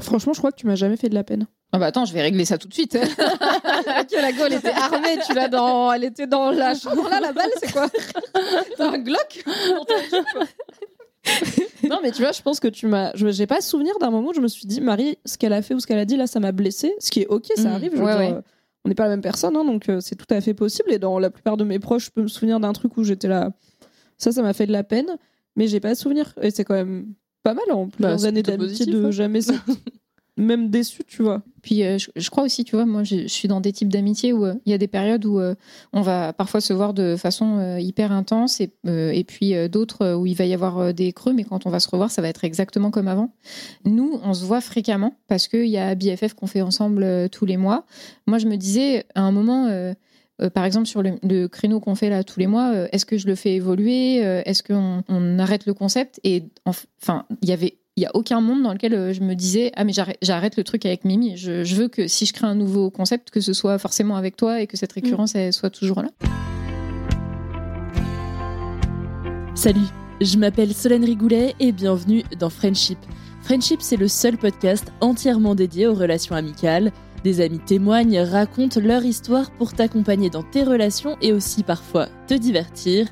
Franchement, je crois que tu m'as jamais fait de la peine. Ah bah attends, je vais régler ça tout de suite. La go, elle était armée, tu l'as dans. Elle était dans la. Dans là, la balle, c'est quoi? T'as un Glock? Non, mais tu vois, je pense que tu m'as. je- J'ai pas souvenir d'un moment où je me suis dit, Marie, ce qu'elle a fait ou ce qu'elle a dit, là, ça m'a blessée. Ce qui est ok, ça Mm, arrive. je veux ouais, dire, ouais. euh, On n'est pas la même personne, hein, donc euh, c'est tout à fait possible. Et dans la plupart de mes proches, je peux me souvenir d'un truc où j'étais là. Ça, ça m'a fait de la peine, mais j'ai pas de souvenir. Et c'est quand même pas mal en plusieurs Bah, c'est années plutôt d'amitié de hein. jamais même déçu, tu vois. Puis euh, je, je crois aussi, tu vois, moi je, je suis dans des types d'amitié où euh, il y a des périodes où euh, on va parfois se voir de façon hyper intense et, et puis d'autres où il va y avoir des creux, mais quand on va se revoir, ça va être exactement comme avant. Nous, on se voit fréquemment parce qu'il y a BFF qu'on fait ensemble tous les mois. Moi, je me disais à un moment. Euh, par exemple, sur le, le créneau qu'on fait là tous les mois, euh, est-ce que je le fais évoluer Euh, Est-ce qu'on on arrête le concept Et enfin, il y avait, il y a aucun monde dans lequel je me disais ah mais j'arrête, le truc avec Mimi. Je, je veux que si je crée un nouveau concept, que ce soit forcément avec toi et que cette récurrence elle soit toujours là. Salut, je m'appelle Solène Rigoulet et bienvenue dans Friendship. Friendship, c'est le seul podcast entièrement dédié aux relations amicales. Des amis témoignent, racontent leur histoire pour t'accompagner dans tes relations et aussi parfois te divertir.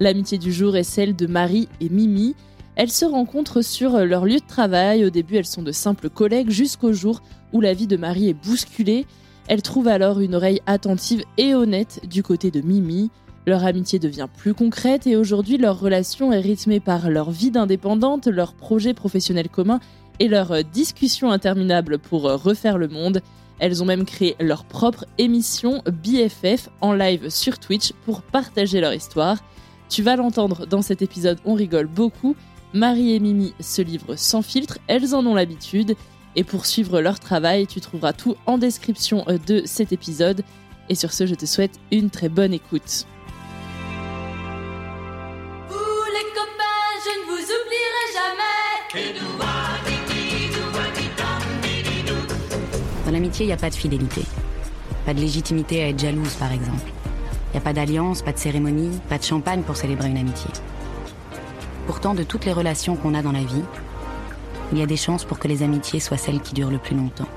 L'amitié du jour est celle de Marie et Mimi. Elles se rencontrent sur leur lieu de travail. Au début, elles sont de simples collègues jusqu'au jour où la vie de Marie est bousculée. Elles trouvent alors une oreille attentive et honnête du côté de Mimi. Leur amitié devient plus concrète et aujourd'hui leur relation est rythmée par leur vie d'indépendante, leurs projets professionnels communs et leurs discussions interminables pour refaire le monde. Elles ont même créé leur propre émission BFF en live sur Twitch pour partager leur histoire. Tu vas l'entendre dans cet épisode, on rigole beaucoup. Marie et Mimi se livrent sans filtre, elles en ont l'habitude. Et pour suivre leur travail, tu trouveras tout en description de cet épisode. Et sur ce, je te souhaite une très bonne écoute. Vous les copains, je ne vous oublierai jamais. Dans l'amitié, il n'y a pas de fidélité. Pas de légitimité à être jalouse, par exemple. Il n'y a pas d'alliance, pas de cérémonie, pas de champagne pour célébrer une amitié. Pourtant, de toutes les relations qu'on a dans la vie, il y a des chances pour que les amitiés soient celles qui durent le plus longtemps.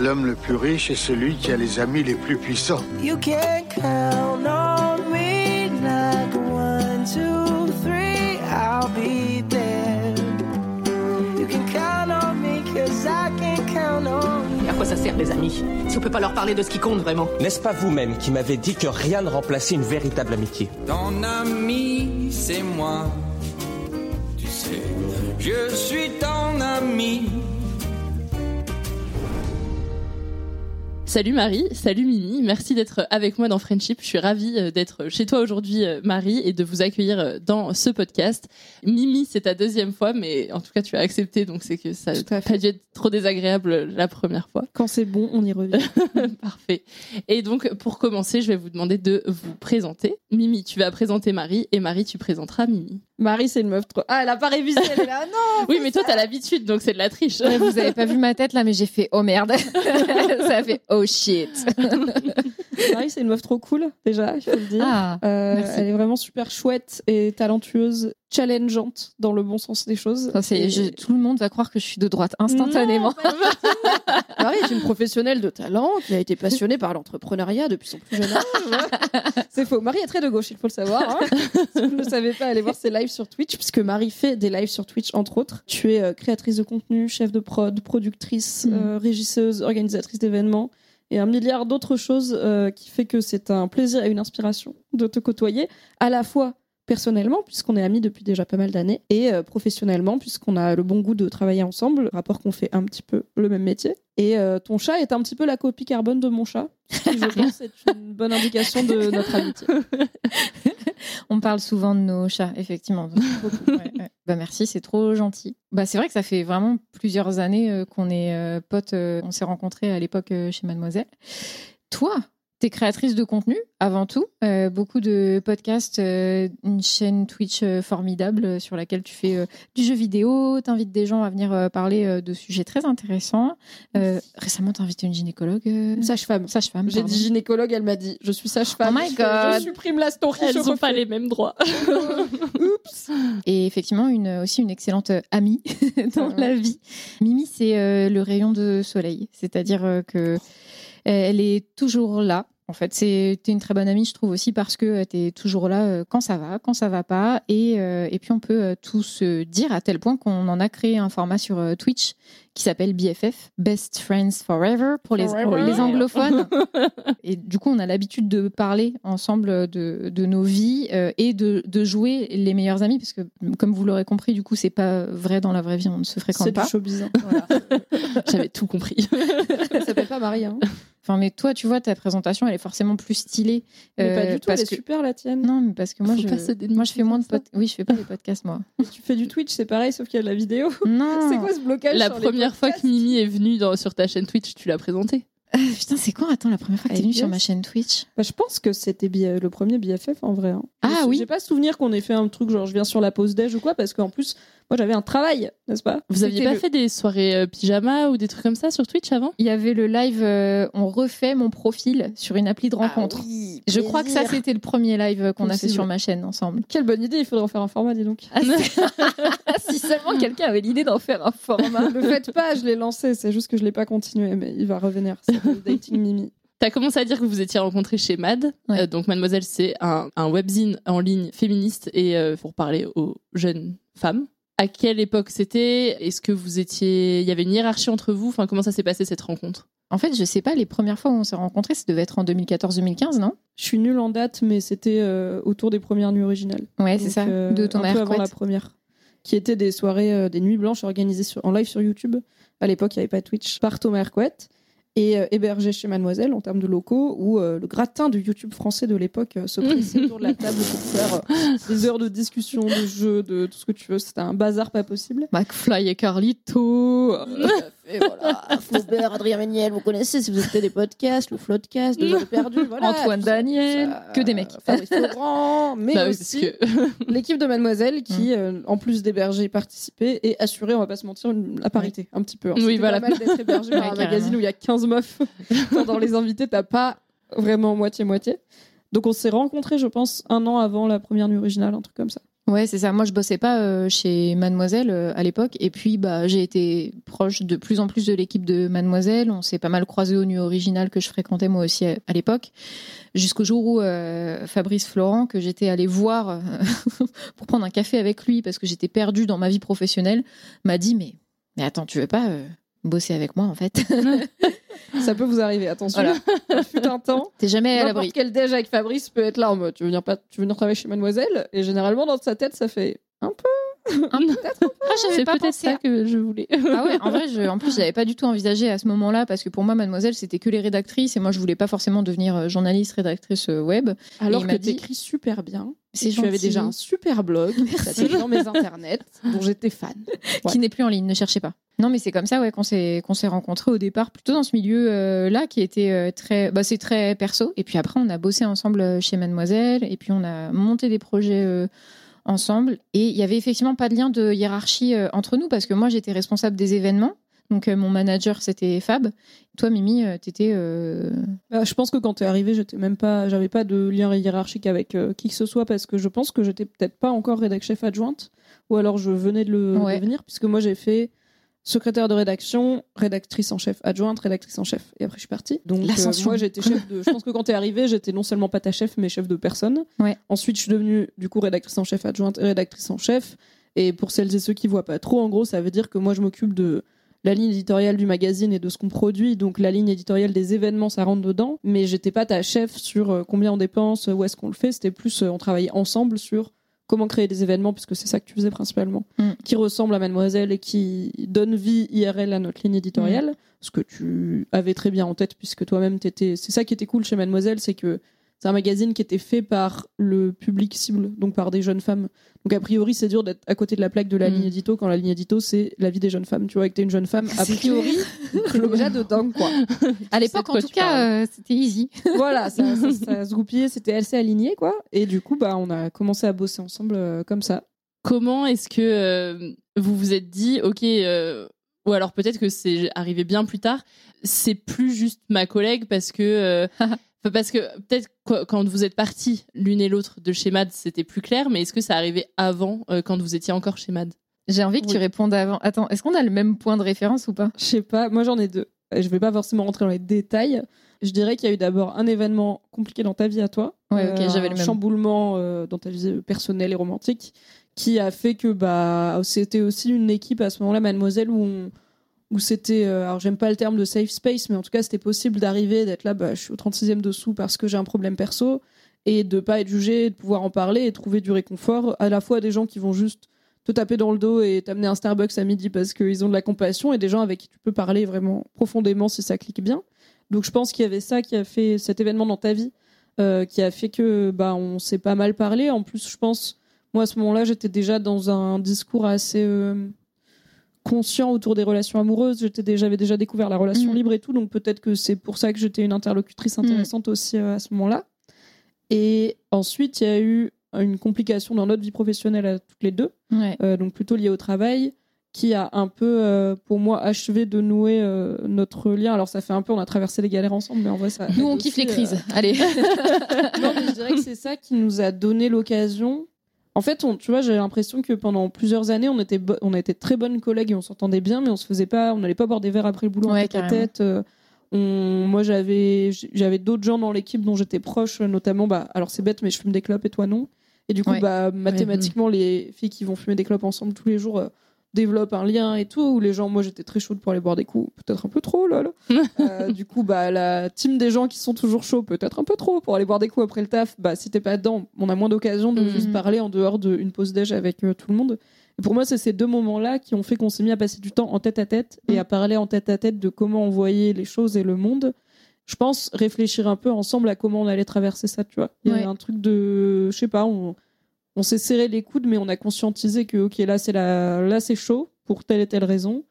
L'homme le plus riche est celui qui a les amis les plus puissants. You can count on me like one, two, three, I'll be ça sert les amis Si on peut pas leur parler de ce qui compte vraiment N'est-ce pas vous-même qui m'avez dit que rien ne remplaçait une véritable amitié Ton ami, c'est moi. Tu sais, je suis ton ami. Salut Marie, salut Mimi, merci d'être avec moi dans Friendship. Je suis ravie euh, d'être chez toi aujourd'hui euh, Marie et de vous accueillir euh, dans ce podcast. Mimi, c'est ta deuxième fois, mais en tout cas tu as accepté, donc c'est que ça n'a pas dû être trop désagréable la première fois. Quand c'est bon, on y revient. Parfait. Et donc pour commencer, je vais vous demander de vous présenter. Mimi, tu vas présenter Marie et Marie, tu présenteras Mimi. Marie, c'est une meuf trop. Ah, elle a pas révisé, elle est là. Non Oui, mais toi, t'as l'habitude, donc c'est de la triche. Ouais, vous avez pas vu ma tête là, mais j'ai fait oh merde. ça a fait oh shit. Marie, c'est une meuf trop cool, déjà, il faut le dire. Ah, Euh, merci. elle est vraiment super chouette et talentueuse, challengeante dans le bon sens des choses. Ça, c'est- Et- je- tout le monde va croire que je suis de droite instantanément. Marie est une professionnelle de talent qui a été passionnée par l'entrepreneuriat depuis son plus jeune âge. C'est faux. Marie est très de gauche, il faut le savoir. hein. si vous ne le savez pas, allez voir ses lives sur Twitch, puisque Marie fait des lives sur Twitch, entre autres. Tu es euh, créatrice de contenu, chef de prod, productrice, Mhm. euh, régisseuse, organisatrice d'événements et un milliard d'autres choses euh, qui fait que c'est un plaisir et une inspiration de te côtoyer, à la fois personnellement, puisqu'on est amis depuis déjà pas mal d'années, et euh, professionnellement, puisqu'on a le bon goût de travailler ensemble, rapport qu'on fait un petit peu le même métier. Et euh, ton chat est un petit peu la copie carbone de mon chat, qui, je pense, est une bonne indication de notre amitié. On parle souvent de nos chats, effectivement. Beaucoup, ouais, ouais. Bah merci, c'est trop gentil. Bah c'est vrai que ça fait vraiment plusieurs années euh, qu'on est potes. on s'est rencontrés à l'époque chez Mademoiselle. Toi, t'es créatrice de contenu avant tout. Euh, beaucoup de podcasts, euh, une chaîne Twitch euh, formidable sur laquelle tu fais euh, du jeu vidéo. T'invites des gens à venir euh, parler euh, de sujets très intéressants. Euh, récemment, t'as invité une gynécologue. euh, Sage-femme. Sage-femme. J'ai dit gynécologue, elle m'a dit je suis sage-femme. Oh my God. Je supprime la story. Elles n'ont pas les mêmes droits. Oups. et effectivement une, aussi une excellente amie dans Ouais. la vie. Mimi, c'est euh, le rayon de soleil, c'est-à-dire euh, que elle est toujours là. En fait, c'est t'es une très bonne amie, je trouve aussi parce que tu es toujours là euh, quand ça va, quand ça va pas, et, euh, et puis on peut euh, tout se dire à tel point qu'on en a créé un format sur euh, Twitch qui s'appelle BFF, Best Friends Forever pour les, Forever. pour les anglophones. Et du coup, on a l'habitude de parler ensemble de, de nos vies euh, et de, de jouer les meilleurs amis, parce que, comme vous l'aurez compris, du coup, c'est pas vrai dans la vraie vie, on ne se fréquente C'est pas. du showbiz. hein. J'avais tout compris. Elle s'appelle pas Marie. Hein. Enfin, mais toi, tu vois, ta présentation, elle est forcément plus stylée. Mais pas euh, du tout, elle est que... super la tienne. Non, mais parce que moi, Faut je... moi, je fais moins de comme ça. pod... Oui, je fais pas des podcasts, moi. Tu fais du Twitch, c'est pareil, sauf qu'il y a de la vidéo. Non. C'est quoi ce blocage La sur les première fois que podcasts Mimi est venue dans- sur ta chaîne Twitch, tu l'as présentée. Euh, putain, c'est quand Attends, la première fois que t'es venue sur ma chaîne Twitch? Bah, je pense que c'était le premier BFF en vrai. hein. Ah Je- oui. J'ai pas souvenir qu'on ait fait un truc genre je viens sur la pause déj ou quoi, parce qu'en plus, moi j'avais un travail, n'est-ce pas? Vous aviez pas le- fait des soirées euh, pyjama ou des trucs comme ça sur Twitch avant? Il y avait le live euh, On refait mon profil sur une appli de Ah rencontre. Je crois que ça, c'était le premier live qu'on a fait sur ma chaîne ensemble. Quelle bonne idée, il faudrait en faire un format, dis donc. Ah, si seulement quelqu'un avait l'idée d'en faire un format. Le faites pas, je l'ai lancé, c'est juste que je l'ai pas continué, mais il va revenir. C'est le Dating Mimi. T'as commencé à dire que vous étiez rencontrés chez Mad. Ouais. Euh, donc Mademoiselle, c'est un, un webzine en ligne féministe et euh, pour parler aux jeunes femmes. À quelle époque c'était? Est-ce que vous étiez... Il y avait une hiérarchie entre vous? Enfin, comment ça s'est passé cette rencontre? En fait, je sais pas, les premières fois où on s'est rencontrés, ça devait être en 2014-2015, non? Je suis nulle en date, mais c'était euh, autour des premières nuits originales. Ouais, c'est ça. euh, de un Thomas peu avant la première. Qui étaient des soirées, euh, des nuits blanches organisées sur- en live sur YouTube. À l'époque, il n'y avait pas Twitch. Par Thomas Hercouet. Et euh, hébergées chez Mademoiselle en termes de locaux, où euh, le gratin du YouTube français de l'époque euh, se pressait autour de la table pour faire des heures de discussion, de jeux, de tout ce que tu veux. C'était un bazar pas possible. McFly et Carlito. Et voilà, Flaubert, Adrien Méniel, vous connaissez si vous écoutez des podcasts, le Floodcast, Deux heures perdues, voilà. Antoine Daniel, ça. que des mecs. Fabrice Laurent, mais Bah aussi que- l'équipe de Mademoiselle qui, euh, en plus d'héberger, et assurait, on va pas se mentir, la parité un petit peu. hein. Oui, voilà. pas mal d'être hébergé par un magazine où il y a 15 meufs. Dans les invités, t'as pas vraiment moitié-moitié. Donc on s'est rencontrés, je pense, un an avant la première nuit originale, un truc comme ça. Ouais, c'est ça. Moi, je bossais pas euh, chez Mademoiselle euh, à l'époque. Et puis, bah, j'ai été proche de plus en plus de l'équipe de Mademoiselle. On s'est pas mal croisés aux nuits originales que je fréquentais moi aussi à, l'époque. Jusqu'au jour où euh, Fabrice Florent, que j'étais allée voir pour prendre un café avec lui parce que j'étais perdue dans ma vie professionnelle, m'a dit Mais, mais attends, tu veux pas bosser avec moi en fait Ça peut vous arriver, attention. Voilà. Il fut un temps. T'es jamais à l'abri. N'importe quel déj avec Fabrice peut être là en mode tu veux venir, pas, tu veux venir travailler chez Mademoiselle? Et généralement, dans sa tête, ça fait un peu Un peu, peut-être un peu. Ah, j'avais C'est pas peut-être pensé ça à- que je voulais. Ah ouais, en vrai, je, en plus, je l'avais pas du tout envisagé à ce moment-là parce que pour moi, Mademoiselle, c'était que les rédactrices et moi, je voulais pas forcément devenir euh, journaliste, rédactrice euh, web. Alors que dit- t'écris super bien. C'est tu avais déjà un super blog. Merci. Dans mes internets, dont j'étais fan. Ouais. qui n'est plus en ligne, ne cherchez pas. Non, mais c'est comme ça ouais, qu'on s'est qu'on s'est rencontrés au départ, plutôt dans ce milieu-là qui était euh, très. Bah, c'est très perso. Et puis après, on a bossé ensemble euh, chez Mademoiselle, et puis on a monté des projets euh, ensemble. Et il y avait effectivement pas de lien de hiérarchie euh, entre nous, parce que moi, j'étais responsable des événements. Donc, euh, mon manager, c'était Fab. Toi, Mimi, euh, t'étais. euh, Bah, je pense que quand t'es arrivé, j'étais même pas, j'avais pas de lien hiérarchique avec qui que ce soit parce que je pense que j'étais peut-être pas encore rédac chef adjointe ou alors je venais de le Ouais. devenir puisque moi j'ai fait secrétaire de rédaction, rédactrice en chef adjointe, rédactrice en chef et après je suis partie. Donc euh, moi j'étais chef de. Je pense que quand t'es arrivé, j'étais non seulement pas ta chef mais chef de personne. Ouais. Ensuite je suis devenue du coup rédactrice en chef adjointe et rédactrice en chef. Et pour celles et ceux qui voient pas trop, en gros ça veut dire que moi je m'occupe de la ligne éditoriale du magazine et de ce qu'on produit. Donc la ligne éditoriale des événements, ça rentre dedans. Mais j'étais pas ta chef sur euh, combien on dépense, où est-ce qu'on le fait. C'était plus, euh, on travaillait ensemble sur comment créer des événements, puisque c'est ça que tu faisais principalement, Mm. qui ressemble à Mademoiselle et qui donne vie IRL à notre ligne éditoriale. Ce que tu avais très bien en tête, puisque toi-même t'étais. C'est ça qui était cool chez Mademoiselle, c'est que c'est un magazine qui était fait par le public cible, donc par des jeunes femmes. Donc a priori, c'est dur d'être à côté de la plaque de la Mm. ligne édito quand la ligne édito c'est la vie des jeunes femmes. Tu vois, et que t'es une jeune femme, a priori, t'es déjà dedans quoi. À l'époque, en tout cas, euh, c'était easy. voilà, ça, ça, ça se goupillait, c'était assez aligné quoi. Et du coup, bah, on a commencé à bosser ensemble euh, comme ça. Comment est-ce que euh, vous vous êtes dit, ok, ou alors peut-être que c'est arrivé bien plus tard, c'est plus juste ma collègue parce que. Euh, parce que peut-être qu- quand vous êtes partis l'une et l'autre de chez Mad, c'était plus clair, mais est-ce que ça arrivait avant, euh, quand vous étiez encore chez Mad? J'ai envie que tu répondes avant. Attends, est-ce qu'on a le même point de référence ou pas? Je sais pas, moi j'en ai deux. Et Je vais pas forcément rentrer dans les détails. Je dirais qu'il y a eu d'abord un événement compliqué dans ta vie à toi. Ouais, ok, j'avais un le même. chamboulement euh, dans ta vie personnelle et romantique qui a fait que bah c'était aussi une équipe à ce moment-là, Mademoiselle, où on- où c'était, euh, alors j'aime pas le terme de safe space, mais en tout cas c'était possible d'arriver, d'être là, bah, je suis au 36e dessous parce que j'ai un problème perso, et de pas être jugé, de pouvoir en parler et trouver du réconfort, à la fois des gens qui vont juste te taper dans le dos et t'amener un Starbucks à midi parce qu'ils ont de la compassion, et des gens avec qui tu peux parler vraiment profondément si ça clique bien. Donc je pense qu'il y avait ça qui a fait cet événement dans ta vie, euh, qui a fait que bah on s'est pas mal parlé. En plus, je pense, moi à ce moment-là, j'étais déjà dans un discours assez euh, conscient autour des relations amoureuses. J'étais déjà, j'avais déjà découvert la relation Mhm. libre et tout, donc peut-être que c'est pour ça que j'étais une interlocutrice intéressante aussi euh, à ce moment-là. Et ensuite, il y a eu une complication dans notre vie professionnelle à toutes les deux, Ouais. euh, donc plutôt liée au travail, qui a un peu, euh, pour moi, achevé de nouer notre lien. Alors ça fait un peu, on a traversé les galères ensemble, mais en vrai, ça. Nous, on kiffe les crises. Allez. non, mais je dirais que c'est ça qui nous a donné l'occasion. En fait, on, tu vois, j'ai l'impression que pendant plusieurs années, on était, on été très bonnes collègues et on s'entendait bien, mais on se faisait pas, on n'allait pas boire des verres après le boulot Ouais, en tête à tête. euh, on- moi, j'avais, j'avais d'autres gens dans l'équipe dont j'étais proche, notamment, bah, alors c'est bête, mais je fume des clopes et toi non. Et du coup, Ouais. bah, mathématiquement, les filles qui vont fumer des clopes ensemble tous les jours euh, développent un lien et tout. Où les gens, moi, j'étais très chaude pour aller boire des coups, peut-être un peu trop, là. là. Euh, du coup, bah, la team des gens qui sont toujours chauds, peut-être un peu trop, pour aller boire des coups après le taf, bah, si t'es pas dedans, on a moins d'occasion de Mhm. juste parler en dehors d'une pause déj avec euh, tout le monde. Et pour moi, c'est ces deux moments-là qui ont fait qu'on s'est mis à passer du temps en tête à tête et Mhm. à parler en tête à tête de comment on voyait les choses et le monde. Je pense réfléchir un peu ensemble à comment on allait traverser ça, tu vois. Il y Ouais. a un truc de, je sais pas, on, on s'est serré les coudes, mais on a conscientisé que, ok, là, c'est la, là, c'est chaud pour telle et telle raison.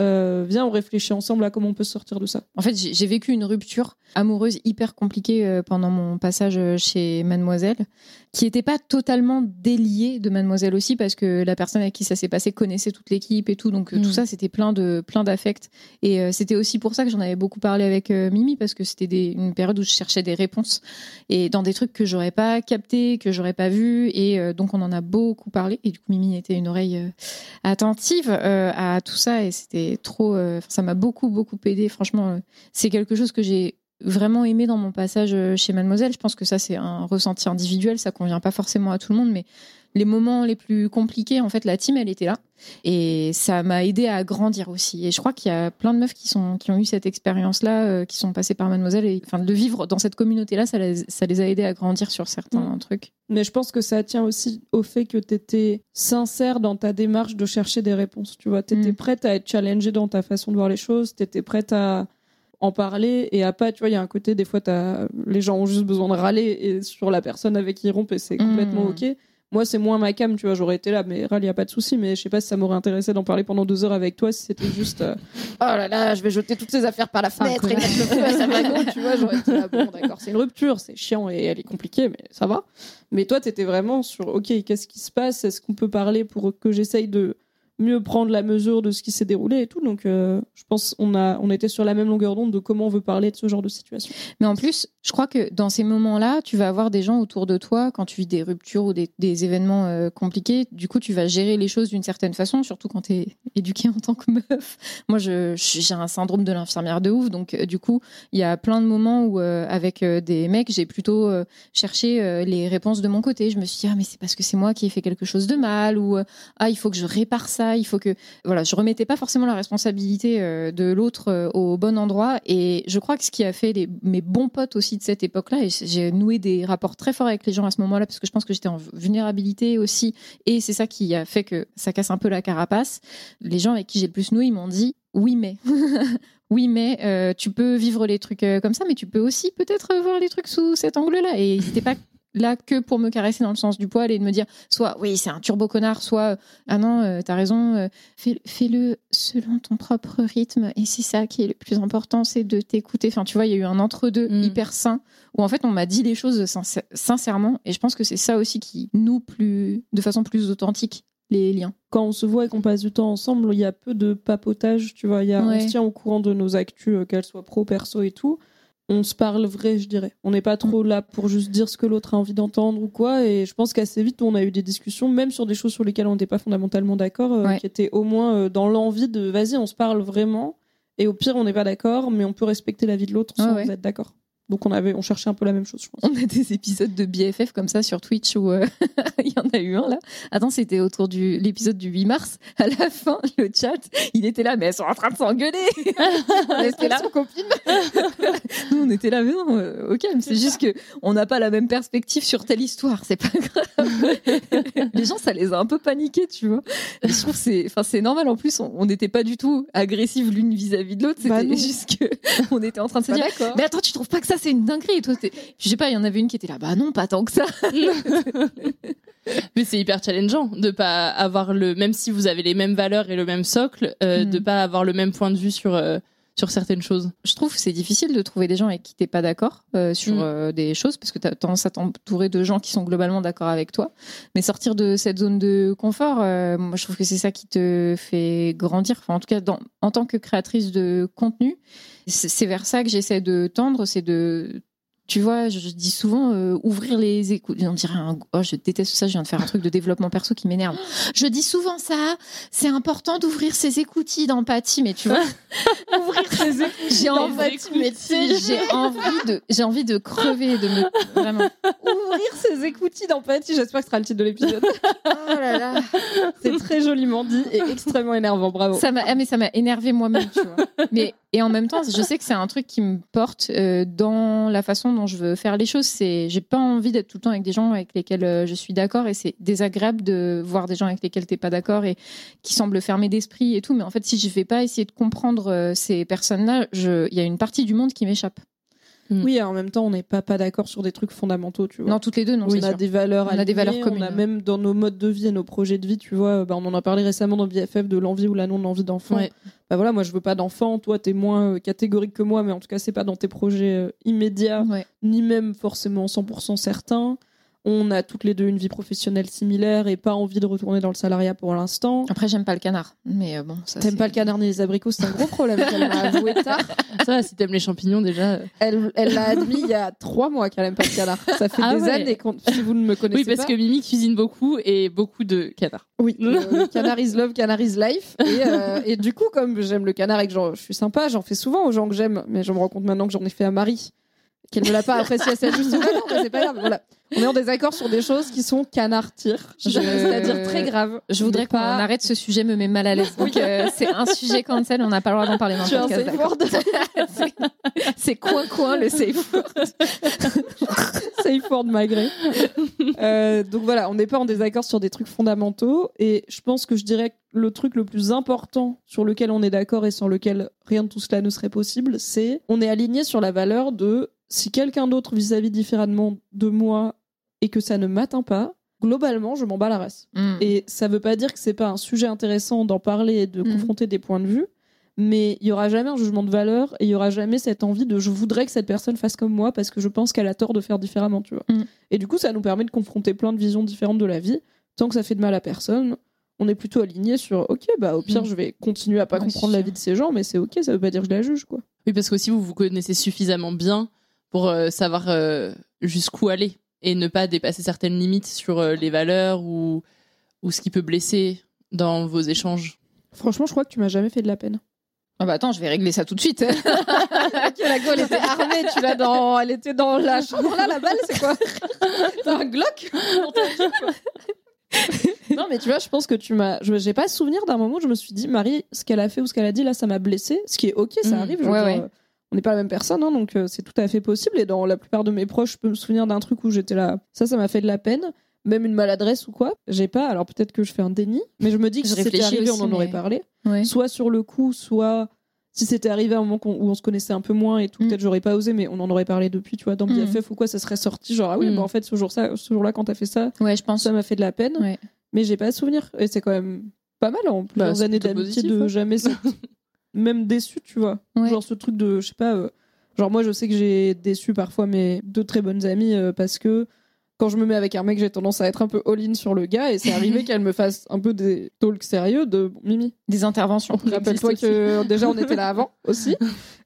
Euh, viens, on réfléchit ensemble à comment on peut sortir de ça. En fait, j'ai vécu une rupture amoureuse hyper compliquée euh, pendant mon passage chez Mademoiselle, qui n'était pas totalement déliée de Mademoiselle aussi, parce que la personne avec qui ça s'est passé connaissait toute l'équipe et tout, donc euh, tout ça, c'était plein de plein d'affects. Et euh, c'était aussi pour ça que j'en avais beaucoup parlé avec euh, Mimi, parce que c'était une période où je cherchais des réponses et dans des trucs que j'aurais pas capté, que j'aurais pas vu, et euh, donc on en a beaucoup parlé. Et du coup, Mimi était une oreille attentive à tout ça, et c'était trop. ça m'a beaucoup beaucoup aidé. Franchement, c'est quelque chose que j'ai vraiment aimé dans mon passage euh, chez Mademoiselle, je pense que ça c'est un ressenti individuel, ça convient pas forcément à tout le monde, mais les moments les plus compliqués, en fait, la team, elle était là. Et ça m'a aidé à grandir aussi. Et je crois qu'il y a plein de meufs qui, sont, qui ont eu cette expérience-là, euh, qui sont passées par Mademoiselle. Et enfin, de vivre dans cette communauté-là, ça les, ça les a aidés à grandir sur certains trucs. Mais je pense que ça tient aussi au fait que tu étais sincère dans ta démarche de chercher des réponses. Tu vois, tu étais Mm. prête à être challengée dans ta façon de voir les choses, tu étais prête à en parler et à pas, tu vois, il y a un côté, des fois, t'as- les gens ont juste besoin de râler et sur la personne avec qui ils rompent et c'est complètement Mm. ok. Moi, c'est moins ma cam, tu vois, j'aurais été là, mais râle, y a pas de souci, mais je sais pas si ça m'aurait intéressé d'en parler pendant deux heures avec toi si c'était juste, euh, oh là là, je vais jeter toutes ces affaires par la fenêtre et connard. mettre le feu à sa wagon, tu vois, j'aurais été là, bon, d'accord, c'est une rupture, c'est chiant et elle est compliquée, mais ça va. Mais toi, t'étais vraiment sur, ok, qu'est-ce qui se passe? Est-ce qu'on peut parler pour que j'essaye de mieux prendre la mesure de ce qui s'est déroulé et tout Donc, euh, je pense on a, on était sur la même longueur d'onde de comment on veut parler de ce genre de situation. Mais en plus, je crois que dans ces moments-là, tu vas avoir des gens autour de toi quand tu vis des ruptures ou des, événements euh, compliqués. Du coup, tu vas gérer les choses d'une certaine façon, surtout quand tu es éduquée en tant que meuf. Moi, j'ai un syndrome de l'infirmière de ouf. Donc, euh, du coup, il y a plein de moments où, avec des mecs, j'ai plutôt cherché les réponses de mon côté. Je me suis dit, ah, mais c'est parce que c'est moi qui ai fait quelque chose de mal ou, ah, il faut que je répare ça. Il faut que. Voilà, je remettais pas forcément la responsabilité euh, de l'autre euh, au bon endroit. Et je crois que ce qui a fait les, mes bons potes aussi de cette époque-là, et j'ai noué des rapports très forts avec les gens à ce moment-là, parce que je pense que j'étais en vulnérabilité aussi. Et c'est ça qui a fait que ça casse un peu la carapace. Les gens avec qui j'ai le plus noué, ils m'ont dit, oui, mais. Oui, mais euh, tu peux vivre les trucs comme ça, mais tu peux aussi peut-être voir les trucs sous cet angle-là. Et c'était pas là que pour me caresser dans le sens du poil et de me dire soit oui c'est un turbo connard soit euh, ah non euh, t'as raison euh, fais- fais-le selon ton propre rythme et c'est ça qui est le plus important c'est de t'écouter enfin tu vois il y a eu un entre-deux hyper sain où en fait on m'a dit les choses sincè- sincèrement et je pense que c'est ça aussi qui noue plus de façon plus authentique les liens Quand on se voit et qu'on passe du temps ensemble, il y a peu de papotage, tu vois. Il y a, Ouais. On se tient au courant de nos actus, euh, qu'elles soient pro, perso et tout. On se parle vrai, je dirais. On n'est pas trop là pour juste dire ce que l'autre a envie d'entendre ou quoi. Et je pense qu'assez vite, on a eu des discussions, même sur des choses sur lesquelles on n'était pas fondamentalement d'accord, euh, Ouais. qui étaient au moins euh, dans l'envie de vas-y, on se parle vraiment. Et au pire, on n'est pas d'accord, mais on peut respecter la vie de l'autre sans Ouais, ouais. être d'accord. Donc on, avait, on cherchait un peu la même chose, je pense. On a des épisodes de BFF comme ça sur Twitch où euh, il y en a eu un là. Attends, c'était autour de l'épisode du 8 mars. À la fin, le chat, il était là, mais elles sont en train de s'engueuler. on était là. Nous, on était là, mais non, euh, au calme. C'est juste que on n'a pas la même perspective sur telle histoire. C'est pas grave. les gens, ça les a un peu paniqués, tu vois. Et je trouve que c'est, enfin, c'est normal. En plus, on n'était pas du tout agressives l'une vis-à-vis de l'autre. C'était Bah juste que on était en train de se Pas dire, mais attends, tu trouves pas que ça c'est une dinguerie toi, je sais pas, il y en avait une qui était là, bah non, pas tant que ça. Mais c'est hyper challengeant de pas avoir le même si vous avez les mêmes valeurs et le même socle, euh, Mm. de pas avoir le même point de vue sur euh, sur certaines choses. je trouve que c'est difficile de trouver des gens avec qui t'es pas d'accord euh, sur Mm. euh, des choses parce que t'as tendance à t'entourer de gens qui sont globalement d'accord avec toi. Mais sortir de cette zone de confort, euh, moi je trouve que c'est ça qui te fait grandir. Enfin, en tout cas, dans, en tant que créatrice de contenu, c'est c'est vers ça que j'essaie de tendre, c'est de tu vois, je, je dis souvent euh, ouvrir les écoutes. On dirait un. Oh, je déteste ça. Je viens de faire un truc de développement perso qui m'énerve. Je dis souvent ça. C'est important d'ouvrir ses écoutilles d'empathie, mais tu vois, ouvrir ses écoutilles j'ai envie de, j'ai envie de crever, de me vraiment. Ouvrir ses écoutilles d'empathie, j'espère que ce sera le titre de l'épisode. Oh là là. C'est très joliment dit et extrêmement énervant, bravo. Ça m'a, ah, mais ça m'a énervé moi-même, tu vois. Mais et en même temps, je sais que c'est un truc qui me porte euh, dans la façon dont je veux faire les choses. C'est, j'ai pas envie d'être tout le temps avec des gens avec lesquels euh, je suis d'accord et c'est désagréable de voir des gens avec lesquels t'es pas d'accord et qui semblent fermés d'esprit et tout. Mais en fait, si je vais pas essayer de comprendre euh, ces personnes-là, il y a une partie du monde qui m'échappe. Oui, et en même temps, on n'est pas, pas d'accord sur des trucs fondamentaux, tu vois. Non, toutes les deux, non. on a sûr. des valeurs On a des valeurs communes. On a même dans nos modes de vie et nos projets de vie, tu vois, bah, on en a parlé récemment dans BFF de l'envie ou la non-envie d'enfant. Ouais. Bah voilà, moi je veux pas d'enfant, toi t'es moins euh, catégorique que moi, mais en tout cas c'est pas dans tes projets euh, immédiats, Ouais. ni même forcément 100% certain. On a toutes les deux une vie professionnelle similaire et pas envie de retourner dans le salariat pour l'instant. Après, j'aime pas le canard, mais euh, bon, ça. T'aimes c'est- pas le canard ni les abricots, c'est un gros problème qu'elle m'a avoué tard. Ça va, si t'aimes les champignons déjà. euh. Elle elle l'a admis il y a trois mois qu'elle aime pas le canard. Ça fait Ah des ouais. années qu'on si vous ne me connaissez Oui, parce pas. que Mimi cuisine beaucoup et beaucoup de canards. Oui, le canard is love, canard is life. Et, euh, et du coup, comme j'aime le canard et que j'en- je suis sympa, j'en fais souvent aux gens que j'aime. Mais je me rends compte maintenant que j'en ai fait à Marie, qu'elle ne l'a pas apprécié à sa juste valeur, mais c'est pas grave. Voilà. On est en désaccord sur des choses qui sont canard-tir, Je- c'est-à-dire très graves. Je voudrais qu'on pas- arrête ce sujet, me met mal à l'aise. Donc, euh, c'est un sujet cancel, on n'a pas le droit d'en parler dans Tu le as un podcast. safe d'accord. word C'est- coin-coin le safe word. safe word malgré. Euh, donc voilà, on n'est pas en désaccord sur des trucs fondamentaux. Et je pense que je dirais que le truc le plus important sur lequel on est d'accord et sur lequel rien de tout cela ne serait possible, c'est on est aligné sur la valeur de si quelqu'un d'autre vis-à-vis différemment de moi et que ça ne m'atteint pas, globalement, je m'en bats la race. Mm. Et ça veut pas dire que c'est pas un sujet intéressant d'en parler et de Mhm. confronter des points de vue, mais il y aura jamais un jugement de valeur et il y aura jamais cette envie de je voudrais que cette personne fasse comme moi parce que je pense qu'elle a tort de faire différemment, tu vois. Mhm. Et du coup, ça nous permet de confronter plein de visions différentes de la vie, tant que ça fait de mal à personne. On est plutôt aligné sur OK, bah au pire, je vais continuer à pas Ouais, comprendre la vie de ces gens, mais c'est OK, ça veut pas dire que je la juge, quoi. Oui, parce qu'aussi vous vous connaissez suffisamment bien pour euh, savoir euh, jusqu'où aller et ne pas dépasser certaines limites sur euh, les valeurs ou, ou ce qui peut blesser dans vos échanges. Franchement, je crois que tu m'as jamais fait de la peine. Ah bah attends, je vais régler ça tout de suite. La go, elle était armée, tu l'as dans. Elle était dans la chambre là, la balle, c'est quoi T'as un Glock. Non, mais tu vois, je pense que tu m'as. je- J'ai pas souvenir d'un moment où je me suis dit, Marie, ce qu'elle a fait ou ce qu'elle a dit là, ça m'a blessé. Ce qui est ok, ça Mhm. arrive. je veux Ouais, dire, ouais. On n'est pas la même personne, hein, donc euh, c'est tout à fait possible. Et dans la plupart de mes proches, je peux me souvenir d'un truc où j'étais là. Ça, ça m'a fait de la peine. Même une maladresse ou quoi. J'ai pas. Alors peut-être que je fais un déni, mais je me dis que Je si c'était arrivé, aussi, on en aurait mais- parlé Ouais. soit sur le coup, soit si c'était arrivé à un moment où on se connaissait un peu moins et tout, Mm. peut-être j'aurais pas osé, mais on en aurait parlé depuis, tu vois, dans Mm. BFF ou quoi, ça serait sorti, genre, ah oui, Mm. bah en fait, ce jour-là, ce jour-là quand t'as fait ça, Ouais, je pense. ça m'a fait de la peine, Ouais. mais j'ai pas de souvenir. Et c'est quand même pas mal en plusieurs c'est années d'amitié de hein. jamais même déçu, tu vois. Ouais. Genre ce truc de, je sais pas, euh, genre moi je sais que j'ai déçu parfois mes deux très bonnes amies euh, parce que quand je me mets avec un mec, j'ai tendance à être un peu all-in sur le gars et c'est arrivé qu'elle me fasse un peu des talks sérieux de bon, Mimi. Des interventions. Rappelle-toi que déjà on était là avant aussi.